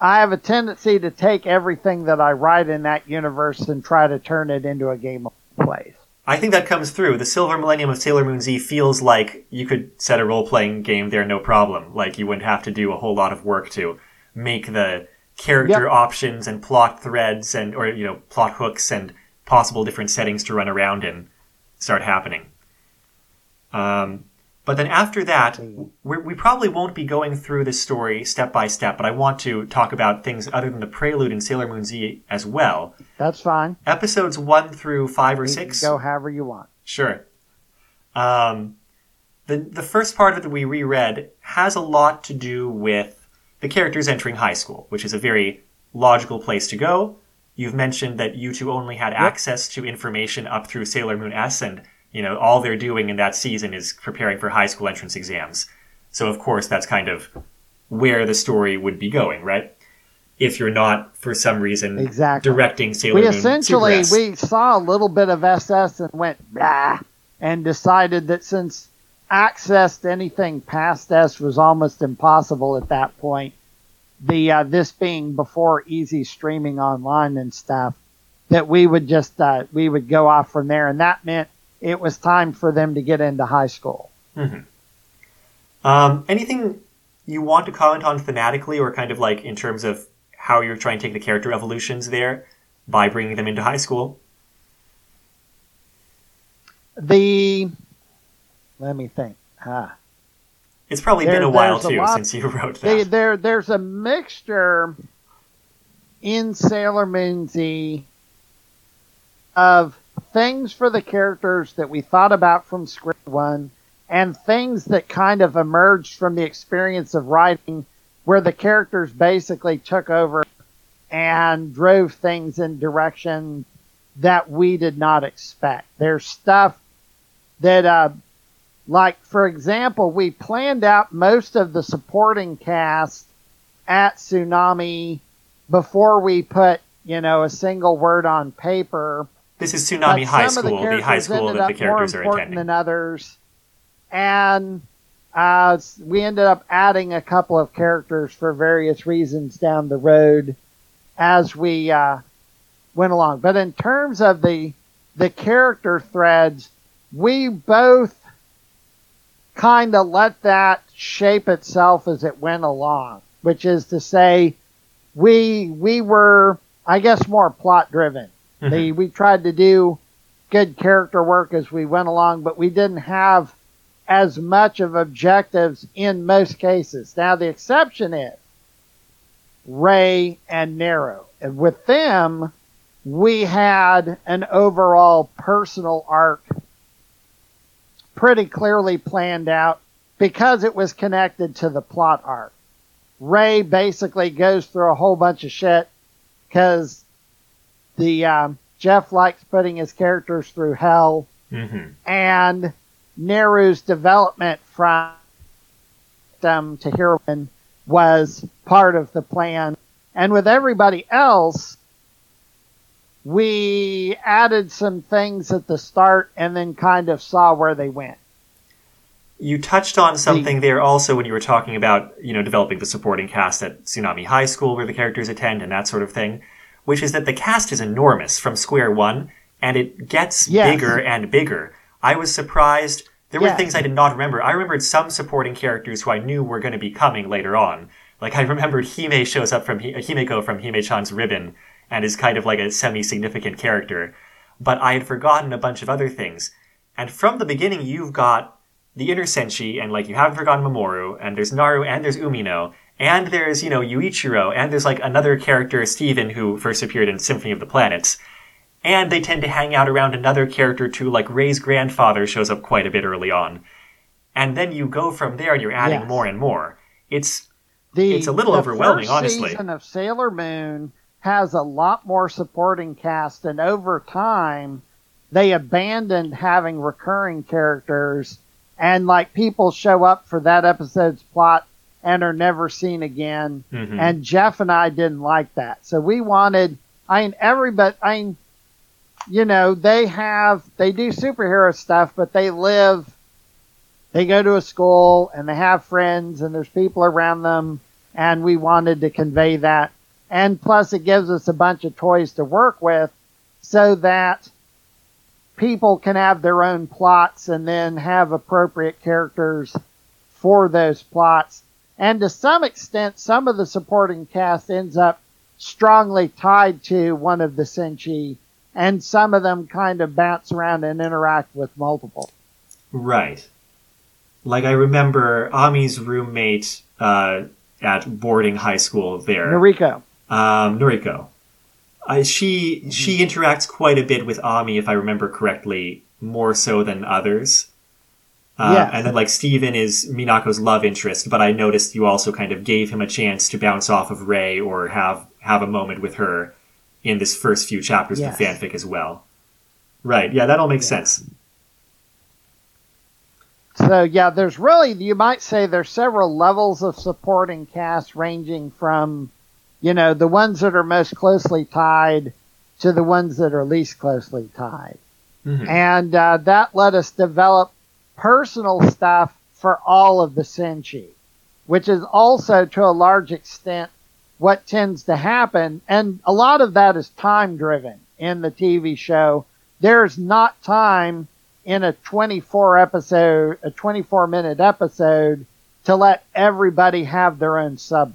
I have a tendency to take everything that I write in that universe and try to turn it into a game of plays. I think that comes through. The Silver Millennium of Sailor Moon Z feels like you could set a role playing game there no problem. Like you wouldn't have to do a whole lot of work to make the character Yep. options and plot threads and or you know plot hooks and possible different settings to run around in start happening. Um, but then after that, we we probably won't be going through this story step by step. But I want to talk about things other than the prelude in Sailor Moon Z as well. That's fine. Episodes one through five or You six. can go however you want. Sure. Um, the the first part of it that we reread has a lot to do with the characters entering high school, which is a very logical place to go. You've mentioned that you two only had access to information up through Sailor Moon S, and you know all they're doing in that season is preparing for high school entrance exams. So of course that's kind of where the story would be going, right? If you're not, for some reason, Exactly. directing Sailor we Moon essentially we saw a little bit of SS and went bah, and decided that since access to anything past S was almost impossible at that point, the uh, this being before easy streaming online and stuff, that we would just uh, we would go off from there, and that meant it was time for them to get into high school. Um, anything you want to comment on thematically, or kind of like in terms of how you're trying to take the character evolutions there by bringing them into high school? The let me think. Ah. It's probably There- been a while there's a too lot- since you wrote They, that. there, there's a mixture in Sailor Moon Z of things for the characters that we thought about from script one and things that kind of emerged from the experience of writing where the characters basically took over and drove things in direction that we did not expect. There's stuff that uh, like, for example, we planned out most of the supporting cast at Tsunami before we put, you know, a single word on paper. This is Tsunami High School, the, high school that the characters are attending. than others. And uh, we ended up adding a couple of characters for various reasons down the road as we uh, went along. But in terms of the the character threads, we both kind of let that shape itself as it went along, which is to say, we we were, I guess, more plot driven. Mhm. The, we tried to do good character work as we went along, but we didn't have as much of objectives in most cases. Now the exception is Ray and Nero. And with them, we had an overall personal arc pretty clearly planned out because it was connected to the plot arc. Ray basically goes through a whole bunch of shit because the um, Jeff likes putting his characters through hell, Mhm. and Neru's development from them to heroine was part of the plan. And with everybody else, we added some things at the start and then kind of saw where they went. You touched on something there also when you were talking about, you know, developing the supporting cast at Tsunami High School where the characters attend and that sort of thing, which is that the cast is enormous from square one and it gets Yes. bigger and bigger. I was surprised. There were Yes. things I did not remember. I remembered some supporting characters who I knew were going to be coming later on. Like I remembered Hime shows up from Himeko from Hime-chan's Ribbon and is kind of like a semi-significant character. But I had forgotten a bunch of other things. And from the beginning, you've got the inner senshi, and like you haven't forgotten Mamoru, and there's Naru, and there's Umino, and there's you know Yuichiro, and there's like another character, Steven, who first appeared in Symphony of the Planets, and they tend to hang out around another character too. Like Ray's grandfather shows up quite a bit early on, and then you go from there, and you're adding Yes. more and more. It's The, It's a little the overwhelming, first honestly. season of Sailor Moon has a lot more supporting cast, and over time, they abandoned having recurring characters, and like people show up for that episode's plot and are never seen again. mhm. And Jeff and I didn't like that, so we wanted. I mean, everybody. I mean, you know, they have they do superhero stuff, but they live they go to a school and they have friends and there's people around them and we wanted to convey that and plus it gives us a bunch of toys to work with so that people can have their own plots and then have appropriate characters for those plots and to some extent some of the supporting cast ends up strongly tied to one of the senshi and some of them kind of bounce around and interact with multiple Right. Like I remember Ami's roommate uh, at boarding high school there. Noriko. um, Noriko. I, she she interacts quite a bit with Ami, if I remember correctly, more so than others. Uh, Yes. And then like Steven is Minako's love interest, but I noticed you also kind of gave him a chance to bounce off of Ray or have have a moment with her in this first few chapters of the fanfic as well. Right? Yeah, that all makes sense. So yeah, there's really you might say there's several levels of supporting cast ranging from, you know, the ones that are most closely tied to the ones that are least closely tied, Mhm. and uh, that let us develop personal stuff for all of the senshi, which is also to a large extent what tends to happen, and a lot of that is time driven in the TV show. There's not time in a 24 episode, a 24 minute episode to let everybody have their own sub.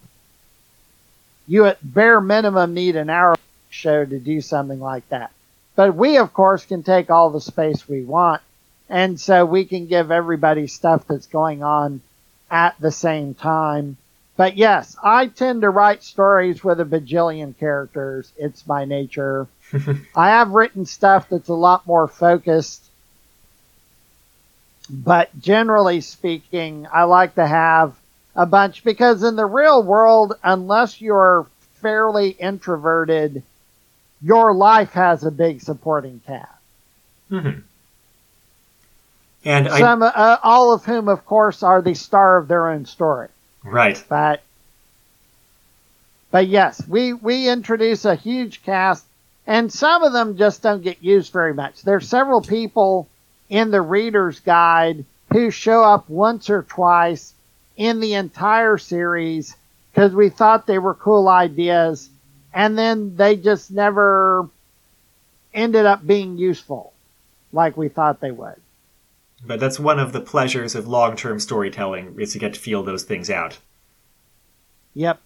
You at bare minimum need an hour show to do something like that. But we of course can take all the space we want and so we can give everybody stuff that's going on at the same time. But yes, I tend to write stories with a bajillion characters. It's my nature. I have written stuff that's a lot more focused but generally speaking, I like to have a bunch because in the real world, unless you're fairly introverted, your life has a big supporting cast. Mhm. And I uh, all of whom, of course, are the star of their own story. right. But, but yes, we we introduce a huge cast, and some of them just don't get used very much. There's several people in the reader's guide who show up once or twice in the entire series because we thought they were cool ideas, and then they just never ended up being useful like we thought they would. But that's one of the pleasures of long-term storytelling is to get to feel those things out. Yep.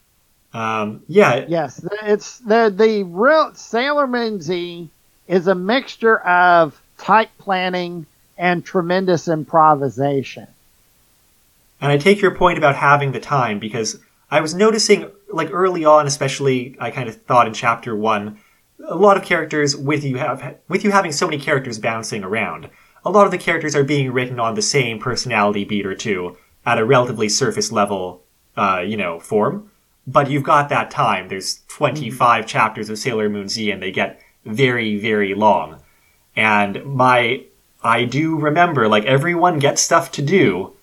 Um, yeah, Yes, it's the the real Sailor Moon Z is a mixture of tight planning and tremendous improvisation. And I take your point about having the time because I was noticing, like early on, especially, I kind of thought in chapter one, a lot of characters with you have with you having so many characters bouncing around. A lot of the characters are being written on the same personality beat or two at a relatively surface level, uh, you know, form. But you've got that time. There's 25 chapters of Sailor Moon Z, and they get very, very long. And my, I do remember, like everyone gets stuff to do,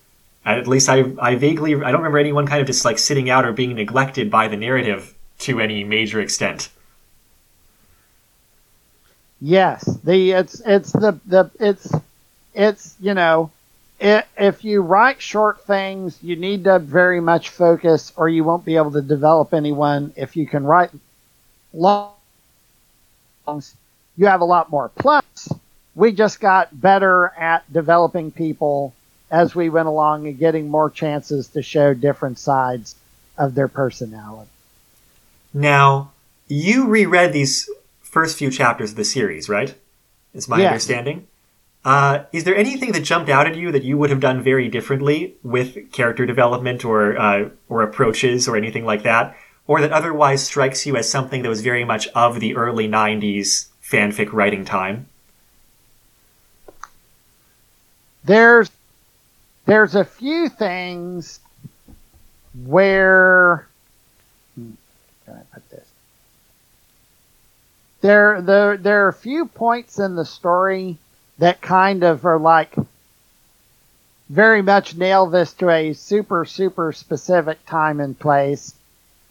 At least I, I vaguely, I don't remember anyone kind of just like sitting out or being neglected by the narrative to any major extent. Yes, the it's it's the the it's it's you know it, if you write short things, you need to very much focus, or you won't be able to develop anyone. If you can write long, you have a lot more. Plus, we just got better at developing people as we went along and getting more chances to show different sides of their personality. Now, you reread these first few chapters of the series, right? Is my Yes. understanding. Uh, is there anything that jumped out at you that you would have done very differently with character development or uh, or approaches or anything like that, or that otherwise strikes you as something that was very much of the early '90s fanfic writing time? there's there's a few things where hmm, can I put this? There there there are a few points in the story that kind of are like very much nail this to a super super specific time and place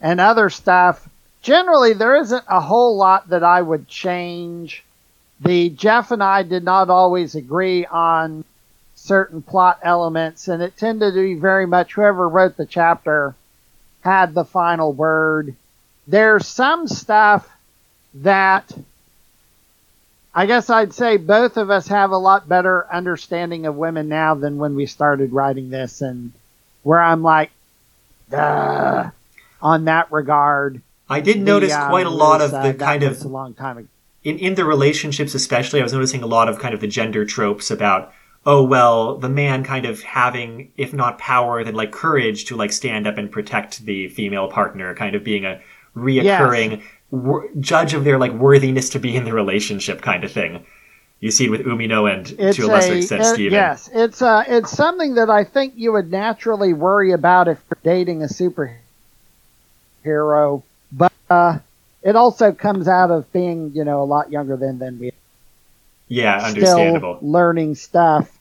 and other stuff generally there isn't a whole lot that I would change the Jeff and I did not always agree on certain plot elements, and it tended to be very much whoever wrote the chapter had the final word. There's some stuff that I guess I'd say both of us have a lot better understanding of women now than when we started writing this, and where I'm like, Duh, on that regard. I did The, notice um, quite a lot Liz, of uh, the that kind of a long time ago. in in the relationships especially i was noticing a lot of kind of the gender tropes about oh well the man kind of having if not power then like courage to like stand up and protect the female partner kind of being a reoccurring wor- judge of their like worthiness to be in the relationship kind of thing. You see it with umino and It's to a lesser a- extent it- steven. Yes, it's uh, it's something that I think you would naturally worry about if you're dating a superhero, but uh, it also comes out of being you know a lot younger than than we yeah still understandable. learning stuff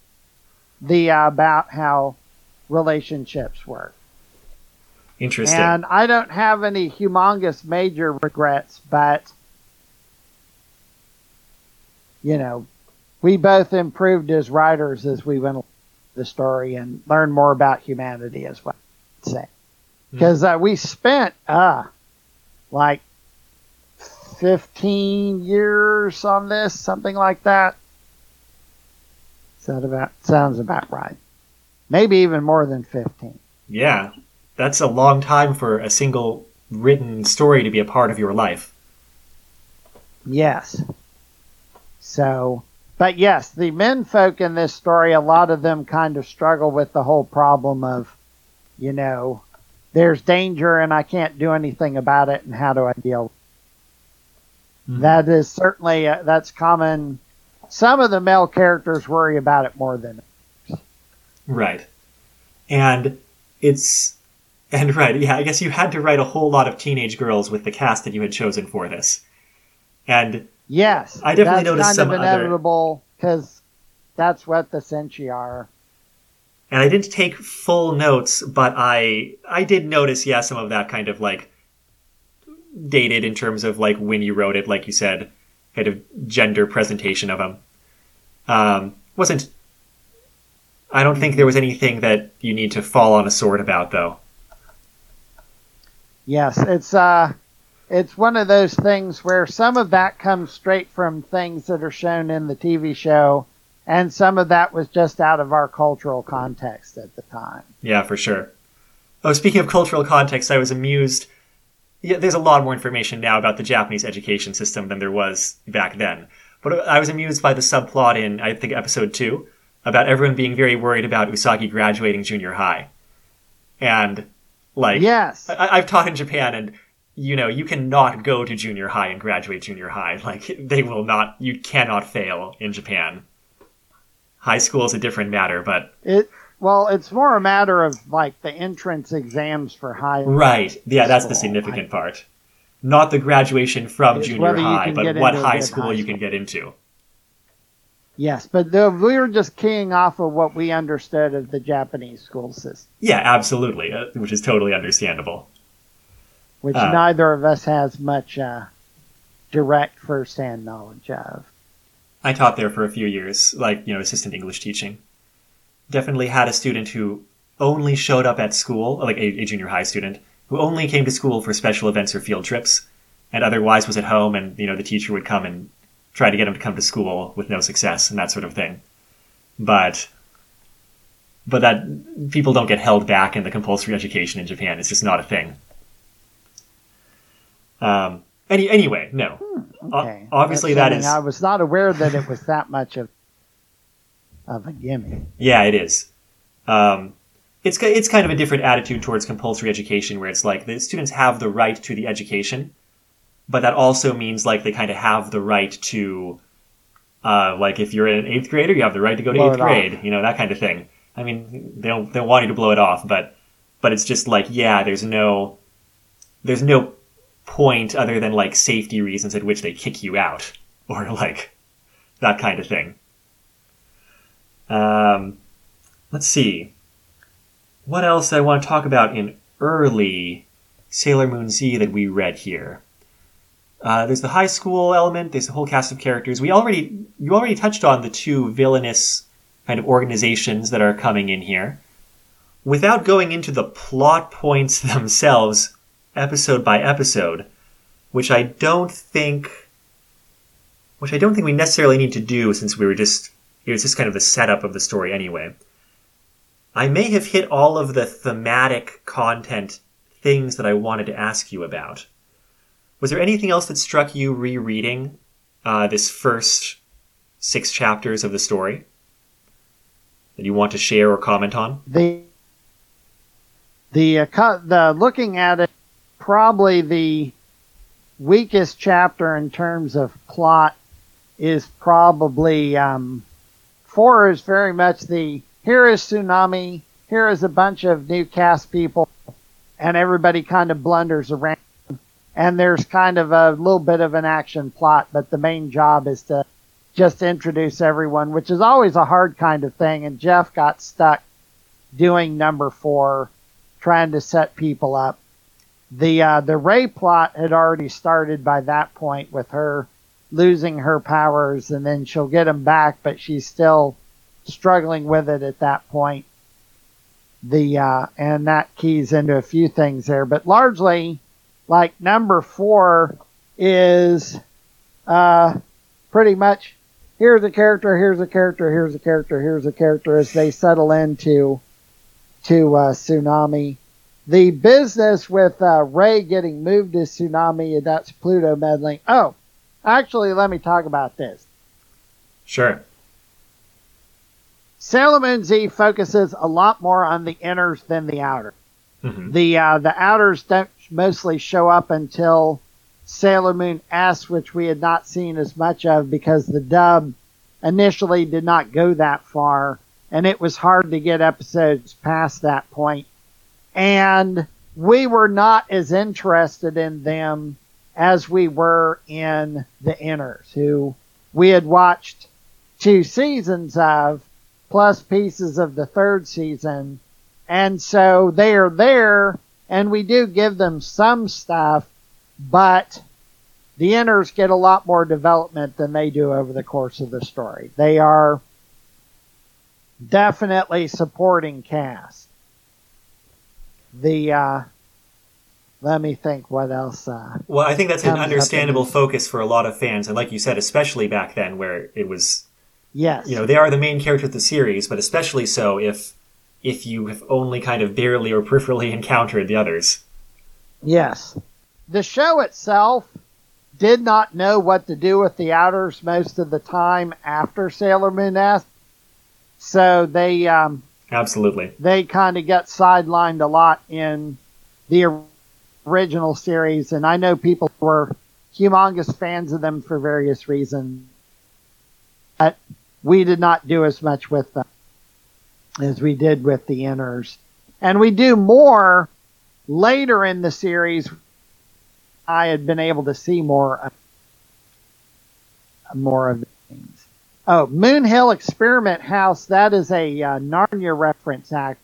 the uh, about how relationships work. Interesting And I don't have any humongous major regrets, but you know, we both improved as writers as we went along the story and learned more about humanity as well. I'd say because uh, we spent uh like fifteen years on this, something like that about sounds about right? Maybe even more than fifteen. yeah that's a long time for a single written story to be a part of your life Yes. So, but yes, the men folk in this story, a lot of them kind of struggle with the whole problem of, you know, there's danger and I can't do anything about it, and how do I deal? Mhm. That is certainly uh, that's common. Some of the male characters worry about it more than Right. And it's and right, yeah, I guess you had to write a whole lot of teenage girls with the cast that you had chosen for this. And yes. I definitely noticed kind some of inevitable because that's what the Senshi are. and I didn't take full notes, but I I did notice, yeah, some of that kind of like dated in terms of like when you wrote it, like you said, kind of gender presentation of them. Um, wasn't. I don't think there was anything that you need to fall on a sword about, though. Yes, it's uh it's one of those things where some of that comes straight from things that are shown in the TV show and some of that was just out of our cultural context at the time. Yeah, for sure. Oh, speaking of cultural context, I was amused. Yeah, there's a lot more information now about the Japanese education system than there was back then. But I was amused by the subplot in, I think, episode two, about everyone being very worried about Usagi graduating junior high. And, like, Yes. I, I've taught in Japan, and you know, you cannot go to junior high and graduate junior high. Like, they will not, you cannot fail in Japan. High school is a different matter, but It well, it's more a matter of like the entrance exams for high Right. Yeah, that's the significant part. Not the graduation from It's junior high, but what high school high you can get into. Yes, but the, we were just keying off of what we understood of the Japanese school system, Yeah, absolutely, uh, which is totally understandable. which Uh. neither of us has much uh, direct first-hand knowledge of. I taught there for a few years, like, you know, assistant English teaching. Definitely had a student who only showed up at school, like a, a junior high student, who only came to school for special events or field trips, and otherwise was at home and, you know, the teacher would come and try to get him to come to school with no success and that sort of thing. But, but that, people don't get held back in the compulsory education in Japan. It's just not a thing. Um, any, anyway, no. O- Okay. obviously That's that is- I was not aware that it was that much of of a gimme. Yeah, it is. Um, it's it's kind of a different attitude towards compulsory education, where it's like the students have the right to the education, but that also means like they kind of have the right to, uh, like if you're an eighth grader, you have the right to go to Blow eighth it off. grade, you know that kind of thing. I mean, they don't they don't want you to blow it off, but but it's just like yeah, there's no there's no point other than like safety reasons at which they kick you out or like that kind of thing. Um, let's see. What else I want to talk about in early Sailor Moon Z that we read here? Uh, there's the high school element. There's the whole cast of characters. We already you already touched on the two villainous kind of organizations that are coming in here. Without going into the plot points themselves, episode by episode, which I don't think, which I don't think we necessarily need to do since we were just it was just kind of the setup of the story anyway. I may have hit all of the thematic content things that I wanted to ask you about. Was there anything else that struck you rereading uh, this first six chapters of the story that you want to share or comment on? the the uh, co- the looking at it probably the weakest chapter in terms of plot is probably um, four is very much the here is tsunami here is a bunch of new cast people and everybody kind of blunders around and there's kind of a little bit of an action plot but the main job is to just introduce everyone which is always a hard kind of thing and jeff got stuck doing number four, trying to set people up. The uh, the Rei plot had already started by that point with her losing her powers, and then she'll get them back, but she's still struggling with it at that point. The uh, and that keys into a few things there, but largely, like number four is uh, pretty much here's a character, here's a character, here's a character, here's a character as they settle into to uh, Tsunami. The business with uh, Rei getting moved to Tsunami, and that's Pluto meddling. Oh, actually, let me talk about this. Sure. Sailor Moon Z focuses a lot more on the inners than the outer. hmm The uh, the outers don't mostly show up until Sailor Moon S, which we had not seen as much of because the dub initially did not go that far, and it was hard to get episodes past that point. And we were not as interested in them as we were in the inners, who we had watched two seasons of, plus pieces of the third season. And so they are there, and we do give them some stuff, but the inners get a lot more development than they do over the course of the story. They are definitely supporting cast. The, uh, let me think what else, uh, Well, I think that's an Comes up in understandable focus for a lot of fans, and like you said, especially back then where it was yes. you know they are the main character of the series, but especially so if if you have only kind of barely or peripherally encountered the others. Yes. The show itself did not know what to do with the outers most of the time after Sailor Moon S. So they um, Absolutely. they kind of got sidelined a lot in the original series, and I know people were humongous fans of them for various reasons. But we did not do as much with them as we did with the inners, and we do more later in the series. I had been able to see more, of- more of the things. Oh, Moon Hill Experiment House. That is a uh, Narnia reference. Act.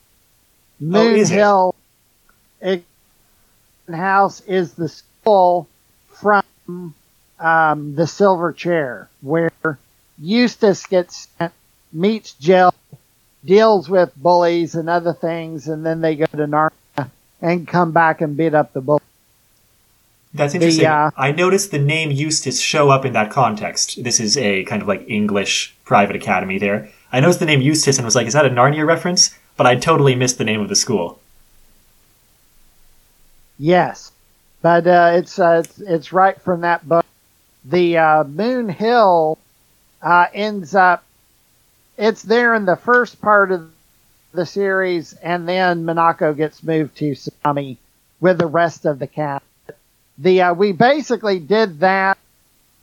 Moon is it? Hill Experiment House is the school from um, the Silver Chair, where Eustace gets sent, meets Jill, deals with bullies and other things, and then they go to Narnia and come back and beat up the bullies. That's interesting. uh, I noticed the name Eustace show up in that context. This is a kind of like English private academy there. I noticed the name Eustace and was like, is that a Narnia reference? But I totally missed the name of the school. Yes, but uh, it's, uh, it's it's right from that book. The uh, Moon Hill uh, ends up. It's there in the first part of the series, and then Minako gets moved to Sami with the rest of the cast. The uh, we basically did that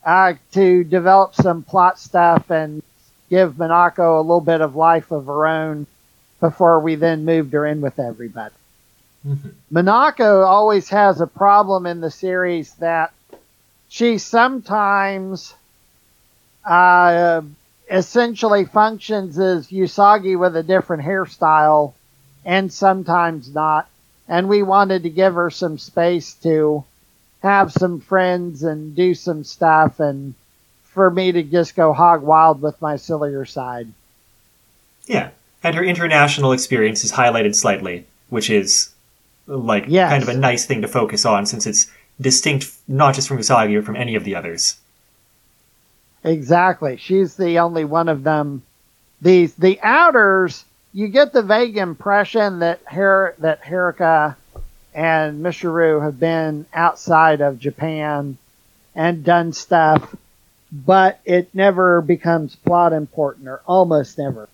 uh, to develop some plot stuff and give Minako a little bit of life of her own before we then moved her in with everybody. Minako always has a problem in the series that she sometimes uh, essentially functions as Usagi with a different hairstyle and sometimes not. And we wanted to give her some space to have some friends and do some stuff and for me to just go hog wild with my sillier side. Yeah. And her international experience is highlighted slightly, which is like Yes. kind of a nice thing to focus on since it's distinct not just from Usagi or from any of the others. Exactly. She's the only one of them. These the outers. You get the vague impression that Her- that Haruka and Michiru have been outside of Japan and done stuff, but it never becomes plot important, or almost never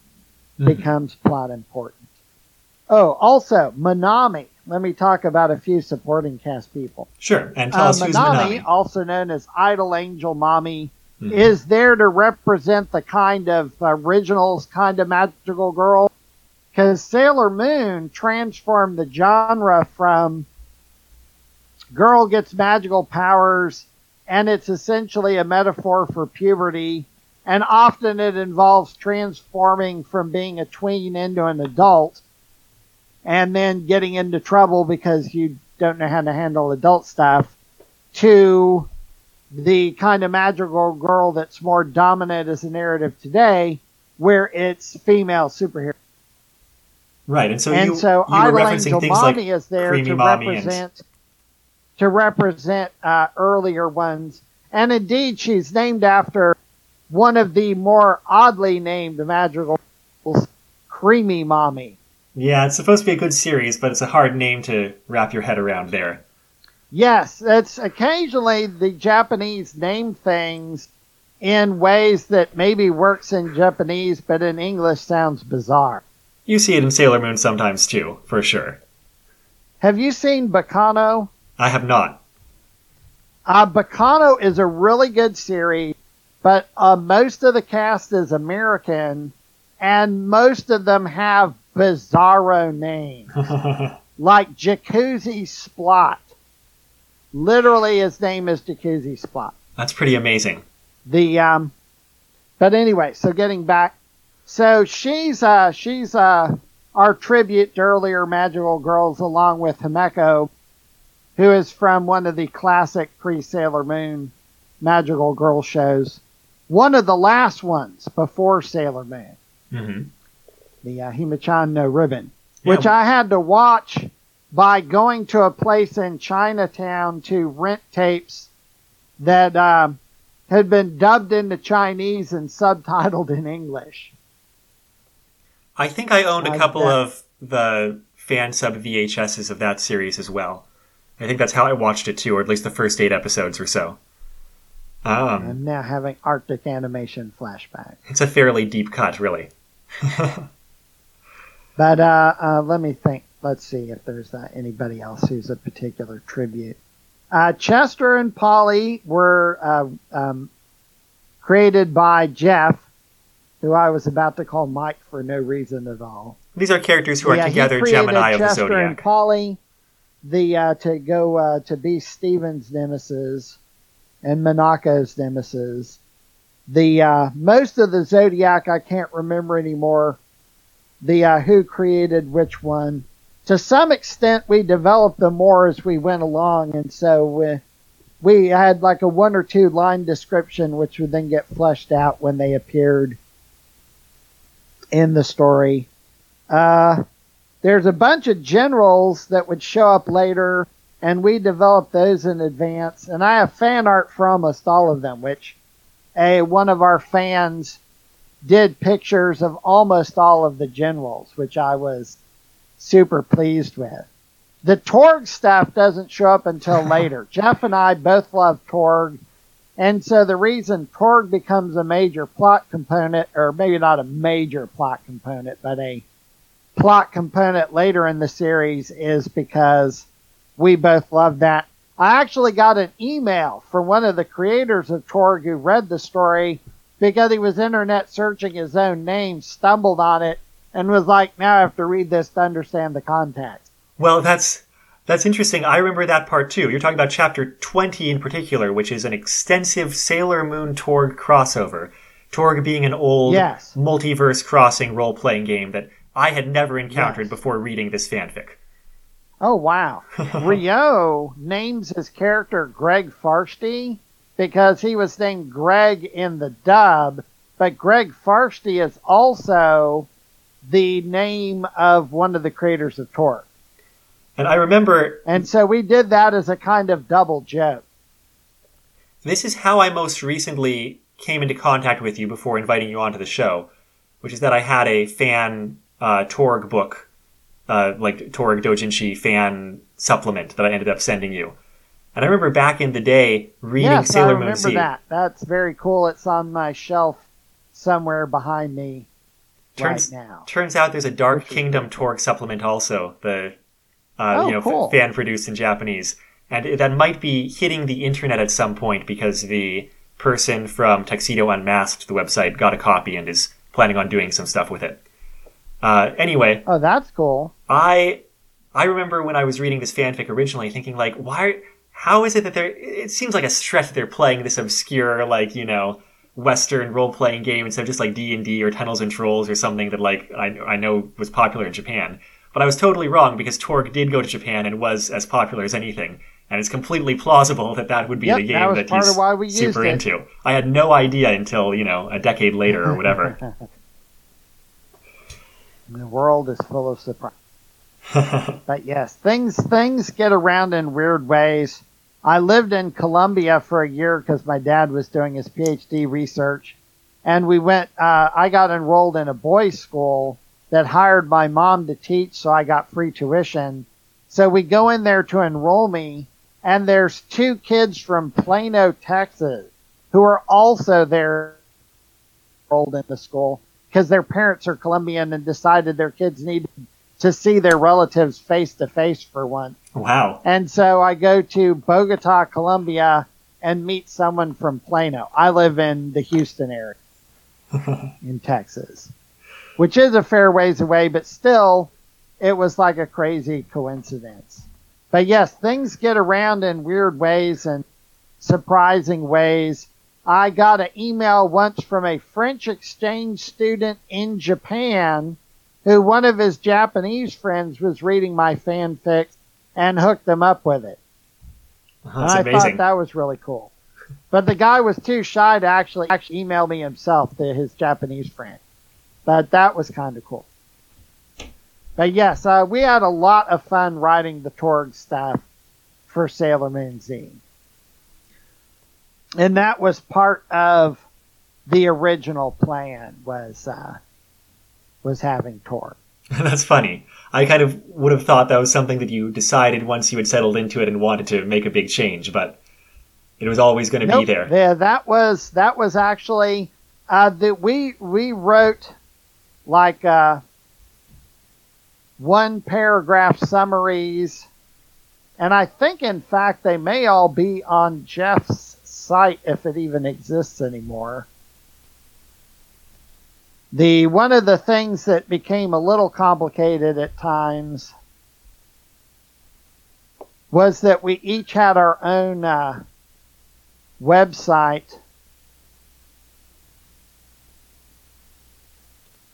becomes plot important. Oh, also Manami. Let me talk about a few supporting cast people. Sure. And tell Uh, us who's Manami, also known as Idol Angel Mommy, Mhm. is there to represent the kind of originals kind of magical girl. Because Sailor Moon transformed the genre from girl gets magical powers, and it's essentially a metaphor for puberty. And often it involves transforming from being a tween into an adult and then getting into trouble because you don't know how to handle adult stuff to the kind of magical girl that's more dominant as a narrative today, where it's female superhero. Right. And so and you, so you were Idol referencing Angel things Mommy like is there Creamy to Mommy and- represent to represent uh, earlier ones, and indeed she's named after one of the more oddly named magical girls, Creamy Mami. Yeah, it's supposed to be a good series, but it's a hard name to wrap your head around there. Yes, that's occasionally the Japanese name things in ways that maybe works in Japanese, but in English sounds bizarre. You see it in Sailor Moon sometimes too, for sure. Have you seen Baccano? I have not. Uh, Baccano is a really good series, but uh, most of the cast is American, and most of them have bizarro names, like Jacuzzi Splot. Literally, his name is Jacuzzi Splot. That's pretty amazing. the um but anyway so getting back so she's uh she's uh our tribute to earlier magical girls along with Himeko who is from one of the classic pre Sailor Moon magical girl shows one of the last ones before Sailor Moon hmm the uh, Hime-chan no Ribbon Yeah. which I had to watch by going to a place in Chinatown to rent tapes that um, had been dubbed into Chinese and subtitled in English. I think I owned a couple that. of the fan sub VHSs of that series as well. I think that's how I watched it too, or at least the first eight episodes or so. Um, I'm now having Arctic animation flashback. it's a fairly deep cut, really. But uh, uh, let me think. Let's see if there's uh, anybody else who's a particular tribute. Uh, Chester and Polly were uh, um, created by Jeff, who I was about to call Mike for no reason at all. These are characters who are Yeah, he together created Gemini of the Chester and Polly, the uh, to go uh, to be Steven's nemesis and Minako's nemesis. the uh, most of the Zodiac I can't remember anymore. The uh, who created which one. To some extent, we developed them more as we went along, and so we, we had like a one or two line description, which would then get fleshed out when they appeared in the story. Uh, there's a bunch of generals that would show up later, and we developed those in advance. And I have fan art for almost all of them, which a one of our fans did pictures of almost all of the generals, which I was super pleased with. The Torg stuff doesn't show up until later. Jeff and I both love Torg, and so the reason Torg becomes a major plot component, or maybe not a major plot component, but a plot component later in the series is because we both love that. I actually got an email from one of the creators of Torg who read the story because he was internet searching his own name, stumbled on it, and was like, now I have to read this to understand the context. Well, that's that's interesting. I remember that part too. You're talking about chapter 20 in particular, which is an extensive Sailor Moon Torg crossover. Torg being an old Yes. multiverse crossing role playing game that I had never encountered Yes. before reading this fanfic. Oh wow. Rio names his character Greg Farshtey because he was named Greg in the dub, but Greg Farshtey is also the name of one of the creators of Torg. And I remember And so we did that as a kind of double joke. this is how I most recently came into contact with you before inviting you onto the show, which is that I had a fan uh, Torg book, uh, like Torg Dojinshi fan supplement that I ended up sending you. And I remember back in the day reading yes, Sailor Moon remember that. That's very cool. It's on my shelf somewhere behind me Turns, right now. turns out there's a Dark Kingdom Torg supplement also, the uh, Oh, you know cool. fan produced in Japanese, and that might be hitting the internet at some point because the person from Tuxedo Unmasked, the website, got a copy and is planning on doing some stuff with it. Uh, anyway, Oh, that's cool. I I remember when I was reading this fanfic originally, thinking like, why? How is it that they're? It seems like a stretch that they're playing this obscure, like you know, Western role playing game instead of just like D and D or Tunnels and Trolls or something that like I I know was popular in Japan. But I was totally wrong because Torg did go to Japan and was as popular as anything, and it's completely plausible that that would be Yep, the game that part he's why we super it. into. I had no idea until you know a decade later or whatever. The world is full of surprises. But yes, things things get around in weird ways. I lived in Colombia for a year because my dad was doing his PhD research, and we went. Uh, I got enrolled in a boys' school that hired my mom to teach, so I got free tuition. So we go in there to enroll me, and there's two kids from Plano, Texas, who are also there enrolled in the school because their parents are Colombian and decided their kids needed to see their relatives face to face for once. wow. And so I go to Bogota, Colombia and meet someone from Plano. I live in the Houston area in Texas, which is a fair ways away, but still it was like a crazy coincidence. But yes, things get around in weird ways and surprising ways. I got an email once from a French exchange student in Japan who one of his Japanese friends was reading my fanfic and hooked them up with it. That's and I amazing. thought that was really cool. But the guy was too shy to actually actually email me himself to his Japanese friend. But that was kind of cool. But yes, uh, we had a lot of fun writing the Torg stuff for Sailor Moon Zine. And that was part of the original plan was uh, was having Torg. That's funny. I kind of would have thought that was something that you decided once you had settled into it and wanted to make a big change, but it was always going to Nope. be there. Yeah, that was that was actually uh, that we we wrote like uh, one paragraph summaries, and I think in fact they may all be on Jeff's site if it even exists anymore. The one of the things that became a little complicated at times was that we each had our own uh, website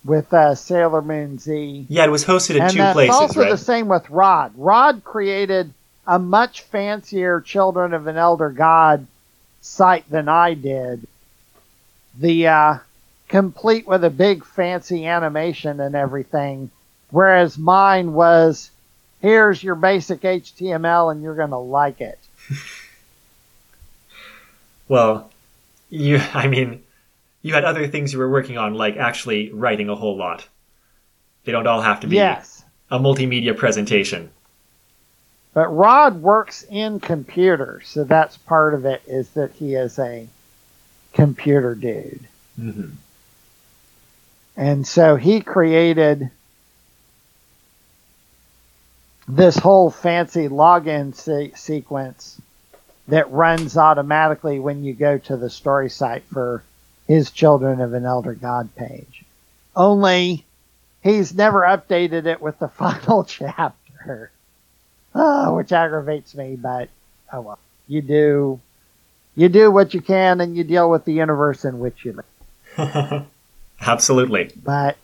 with uh, Sailor Moon Z. Yeah, it was hosted in and two that's places, also right? the same with Rod. Rod created a much fancier Children of an Elder God site than I did. The uh, complete with a big fancy animation and everything, whereas mine was here's your basic HTML and you're going to like it. Well, you, I mean, you had other things you were working on, like actually writing a whole lot. They don't all have to be Yes. a multimedia presentation. But Rod works in computers, so that's part of it is that he is a computer dude. hmm And so he created this whole fancy login se- sequence that runs automatically when you go to the story site for his Children of an Elder God page. Only he's never updated it with the final chapter, Ah, which aggravates me, but oh well. You do, you do what you can and you deal with the universe in which you live Absolutely. but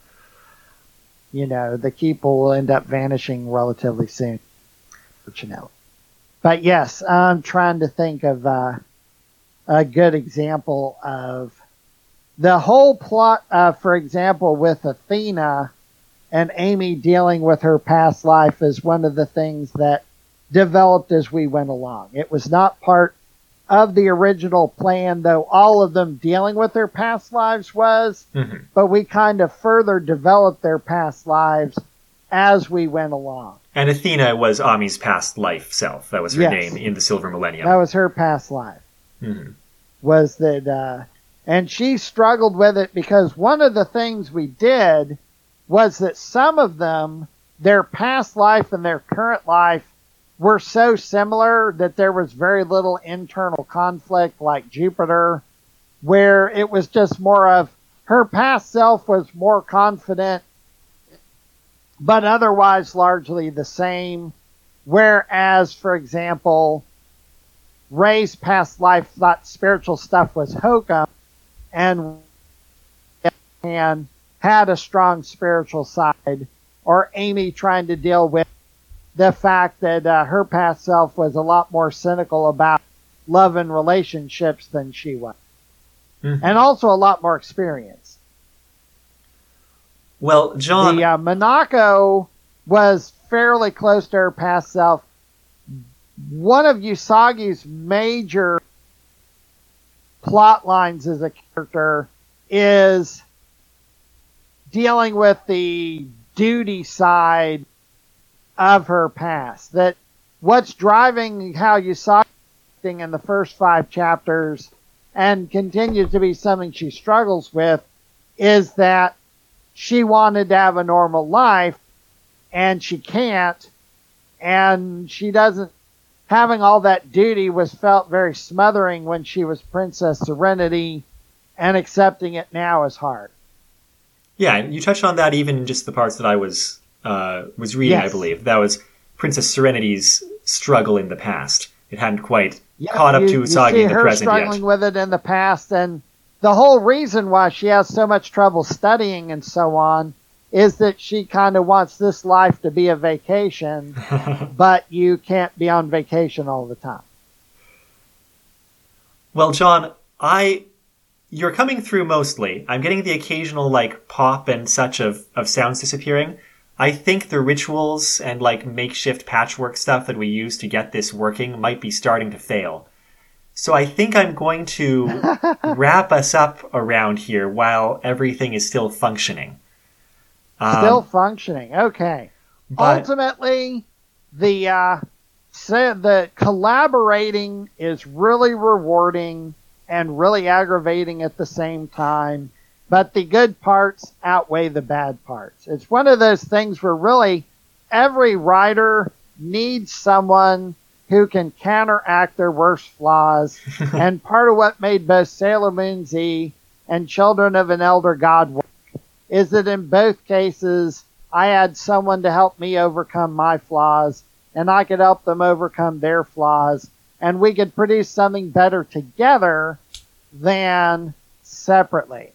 you know the keep will end up vanishing relatively soon fortunately but yes i'm trying to think of uh, a good example of the whole plot uh, for example with athena and amy dealing with her past life is one of the things that developed as we went along it was not part of the original plan though all of them dealing with their past lives was hmm but we kind of further developed their past lives as we went along. And Athena was Ami's past life self. That was her Yes. name in the Silver Millennium. That was her past life. hmm Was that, uh, and she struggled with it because one of the things we did was that some of them, their past life and their current life were so similar that there was very little internal conflict, like Jupiter, where it was just more of her past self was more confident, but otherwise largely the same. Whereas, for example, Rei's past life thought spiritual stuff was hokum, and and had a strong spiritual side, or Amy trying to deal with the fact that uh, her past self was a lot more cynical about love and relationships than she was, Mhm. and also a lot more experienced. Well, John, The uh, Minako was fairly close to her past self. One of Usagi's major plot lines as a character is dealing with the duty side of her past. That what's driving how you saw acting in the first five chapters and continues to be something she struggles with is that she wanted to have a normal life and she can't and she doesn't having all that duty was felt very smothering when she was princess serenity and accepting it now is hard yeah, you touched on that even in just the parts that I was uh, was reading. I believe that was Princess Serenity's struggle in the past. It hadn't quite Yeah, caught up you- to Usagi in the present struggling yet. with it in the past and the whole reason why she has so much trouble studying and so on is that she kind of wants this life to be a vacation but you can't be on vacation all the time Well, John, I you're coming through mostly. I'm getting the occasional like pop and such of of sounds disappearing. I think the rituals and like makeshift patchwork stuff that we use to get this working might be starting to fail. So I think I'm going to wrap us up around here while everything is still functioning. Um, still functioning okay but ultimately the uh sa- the collaborating is really rewarding and really aggravating at the same time but the good parts outweigh the bad parts. It's one of those things where really every writer needs someone who can counteract their worst flaws. And part of what made both sailor moon z and children of an elder god work is that in both cases I had someone to help me overcome my flaws and I could help them overcome their flaws. And we could produce something better together than separately.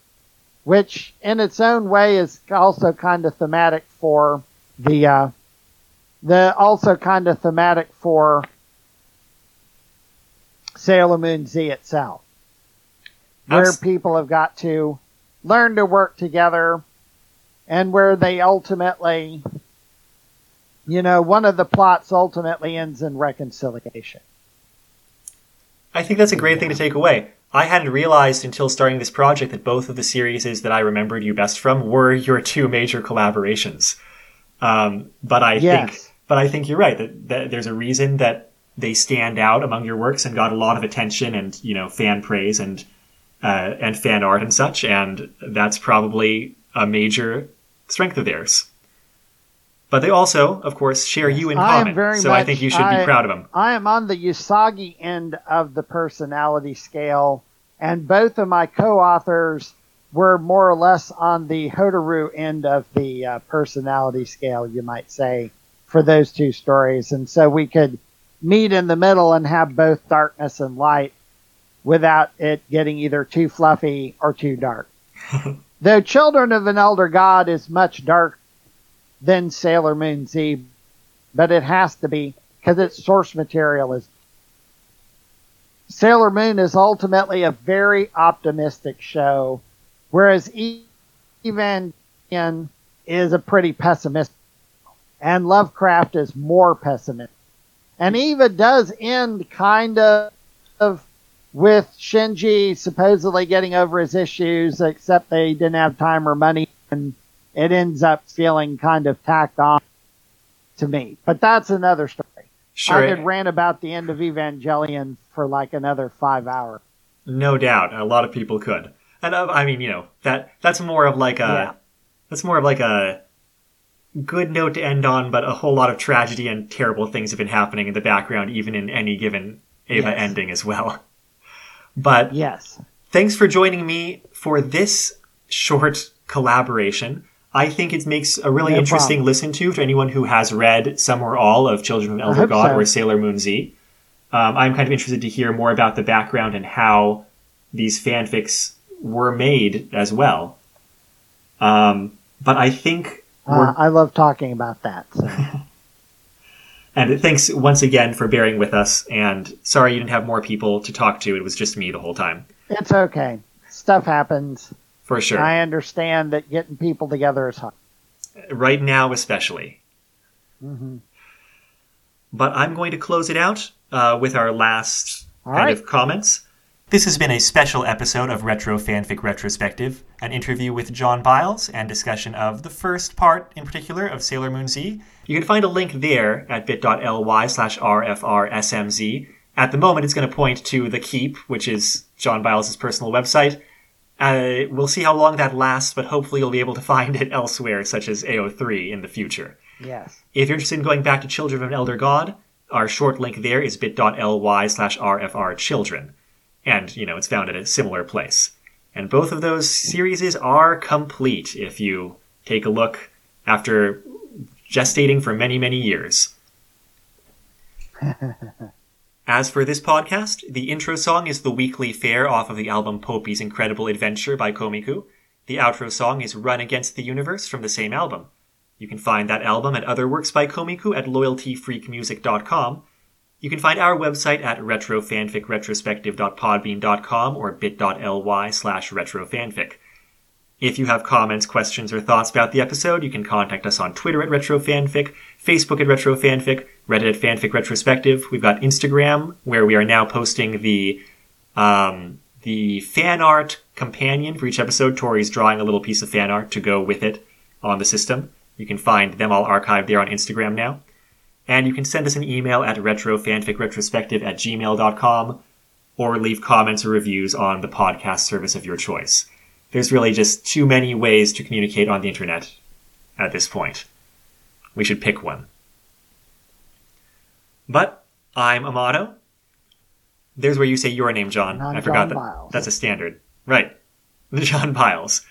Which in its own way is also kind of thematic for the uh, the also kind of thematic for Sailor Moon Z itself, where Abs- people have got to learn to work together, and where they ultimately, you know, one of the plots ultimately ends in reconciliation. I think that's a great thing to take away. I hadn't realized until starting this project that both of the series that I remembered you best from were your two major collaborations. Um, but I Yes. think, but I think you're right that, that there's a reason that they stand out among your works and got a lot of attention and you know fan praise and uh, and fan art and such, and that's probably a major strength of theirs. But they also, of course, share you in common, very so I think you should I- be proud of them. I am on the Usagi end of the personality scale, and both of my co-authors were more or less on the Hotaru end of the uh, personality scale, you might say, for those two stories. And so we could meet in the middle and have both darkness and light without it getting either too fluffy or too dark. Though Children of an Elder God is much darker than Sailor Moon Z, but it has to be because its source material is. Sailor Moon is ultimately a very optimistic show, whereas Evangelion is a pretty pessimistic, and Lovecraft is more pessimistic. And Eva does end kind of with Shinji supposedly getting over his issues, except they didn't have time or money, and it ends up feeling kind of tacked on to me. But that's another story. Sure, I could rant about the end of Evangelion for like another five hours. No doubt, a lot of people could. And uh, I mean, you know, that that's more of like a Yeah. that's more of like a good note to end on, but a whole lot of tragedy and terrible things have been happening in the background, even in any given Eva Yes. ending as well. But Yes. thanks for joining me for this short collaboration. I think it makes a really No interesting problem. listen to to anyone who has read some or all of Children of Elder God so. or Sailor Moon Z. Um, I'm kind of interested to hear more about the background and how these fanfics were made as well. Um, but I think Uh, I love talking about that. So. And thanks once again for bearing with us. And sorry you didn't have more people to talk to. It was just me the whole time, it's okay. Stuff happens. For sure. I understand that getting people together is hard. right now, especially. hmm But I'm going to close it out uh, with our last All kind right. of comments. This has been a special episode of Retro Fanfic Retrospective, an interview with John Biles and discussion of the first part in particular of Sailor Moon Z. You can find a link there at bit.ly slash rfrsmz. At the moment, it's going to point to The Keep, which is John Biles' personal website. Uh, we'll see how long that lasts, but hopefully you'll be able to find it elsewhere, such as AO3 in the future. Yes. If you're interested in going back to Children of an Elder God, our short link there is bit.ly slash rfrchildren. And, you know, it's found at a similar place. And both of those series are complete if you take a look after gestating for many, many years. As for this podcast, the intro song is The Weekly Fair off of the album Poupi's Incredible Adventure by Komiku. The outro song is Run Against the Universe from the same album. You can find that album and other works by Komiku at loyaltyfreakmusic.com. You can find our website at retrofanficretrospective.podbean.com or bit.ly slash retrofanfic. If you have comments, questions, or thoughts about the episode, you can contact us on Twitter at retrofanfic, Facebook at Retro Fanfic, Reddit at fanfic retrospective. We've got Instagram, where we are now posting the um, the fan art companion for each episode. Tori's drawing a little piece of fan art to go with it on the system. You can find them all archived there on Instagram now. And you can send us an email at retrofanficretrospective at gmail.com or leave comments or reviews on the podcast service of your choice. There's really just too many ways to communicate on the internet at this point. We should pick one. But I'm Amato. There's where you say your name, John. I'm I forgot John that. Biles. That's a standard. Right. The John Biles.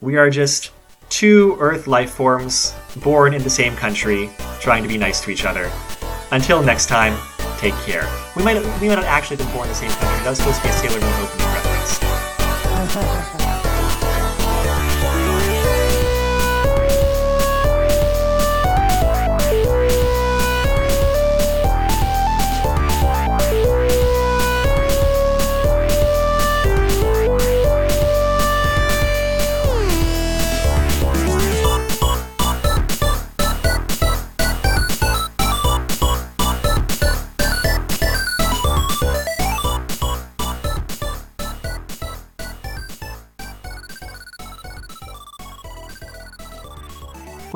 We are just two Earth life forms born in the same country, trying to be nice to each other. Until next time, take care. We might we might not actually have been born in the same country. That was supposed to be a Sailor Moon opening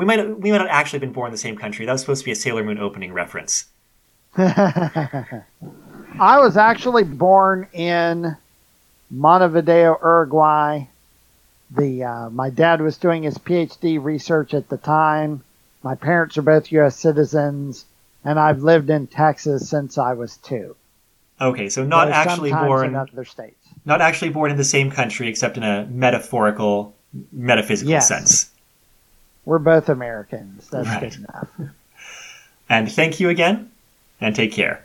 We might we might not actually have been born in the same country. That was supposed to be a Sailor Moon opening reference. I was actually born in Montevideo, Uruguay. The uh, my dad was doing his PhD research at the time. My parents are both U.S. citizens, and I've lived in Texas since I was two. Okay, so not actually born in other states. not actually born in the same country except in a metaphorical metaphysical Yes. sense. We're both Americans. That's Right. good enough. And thank you again and take care.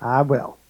I will.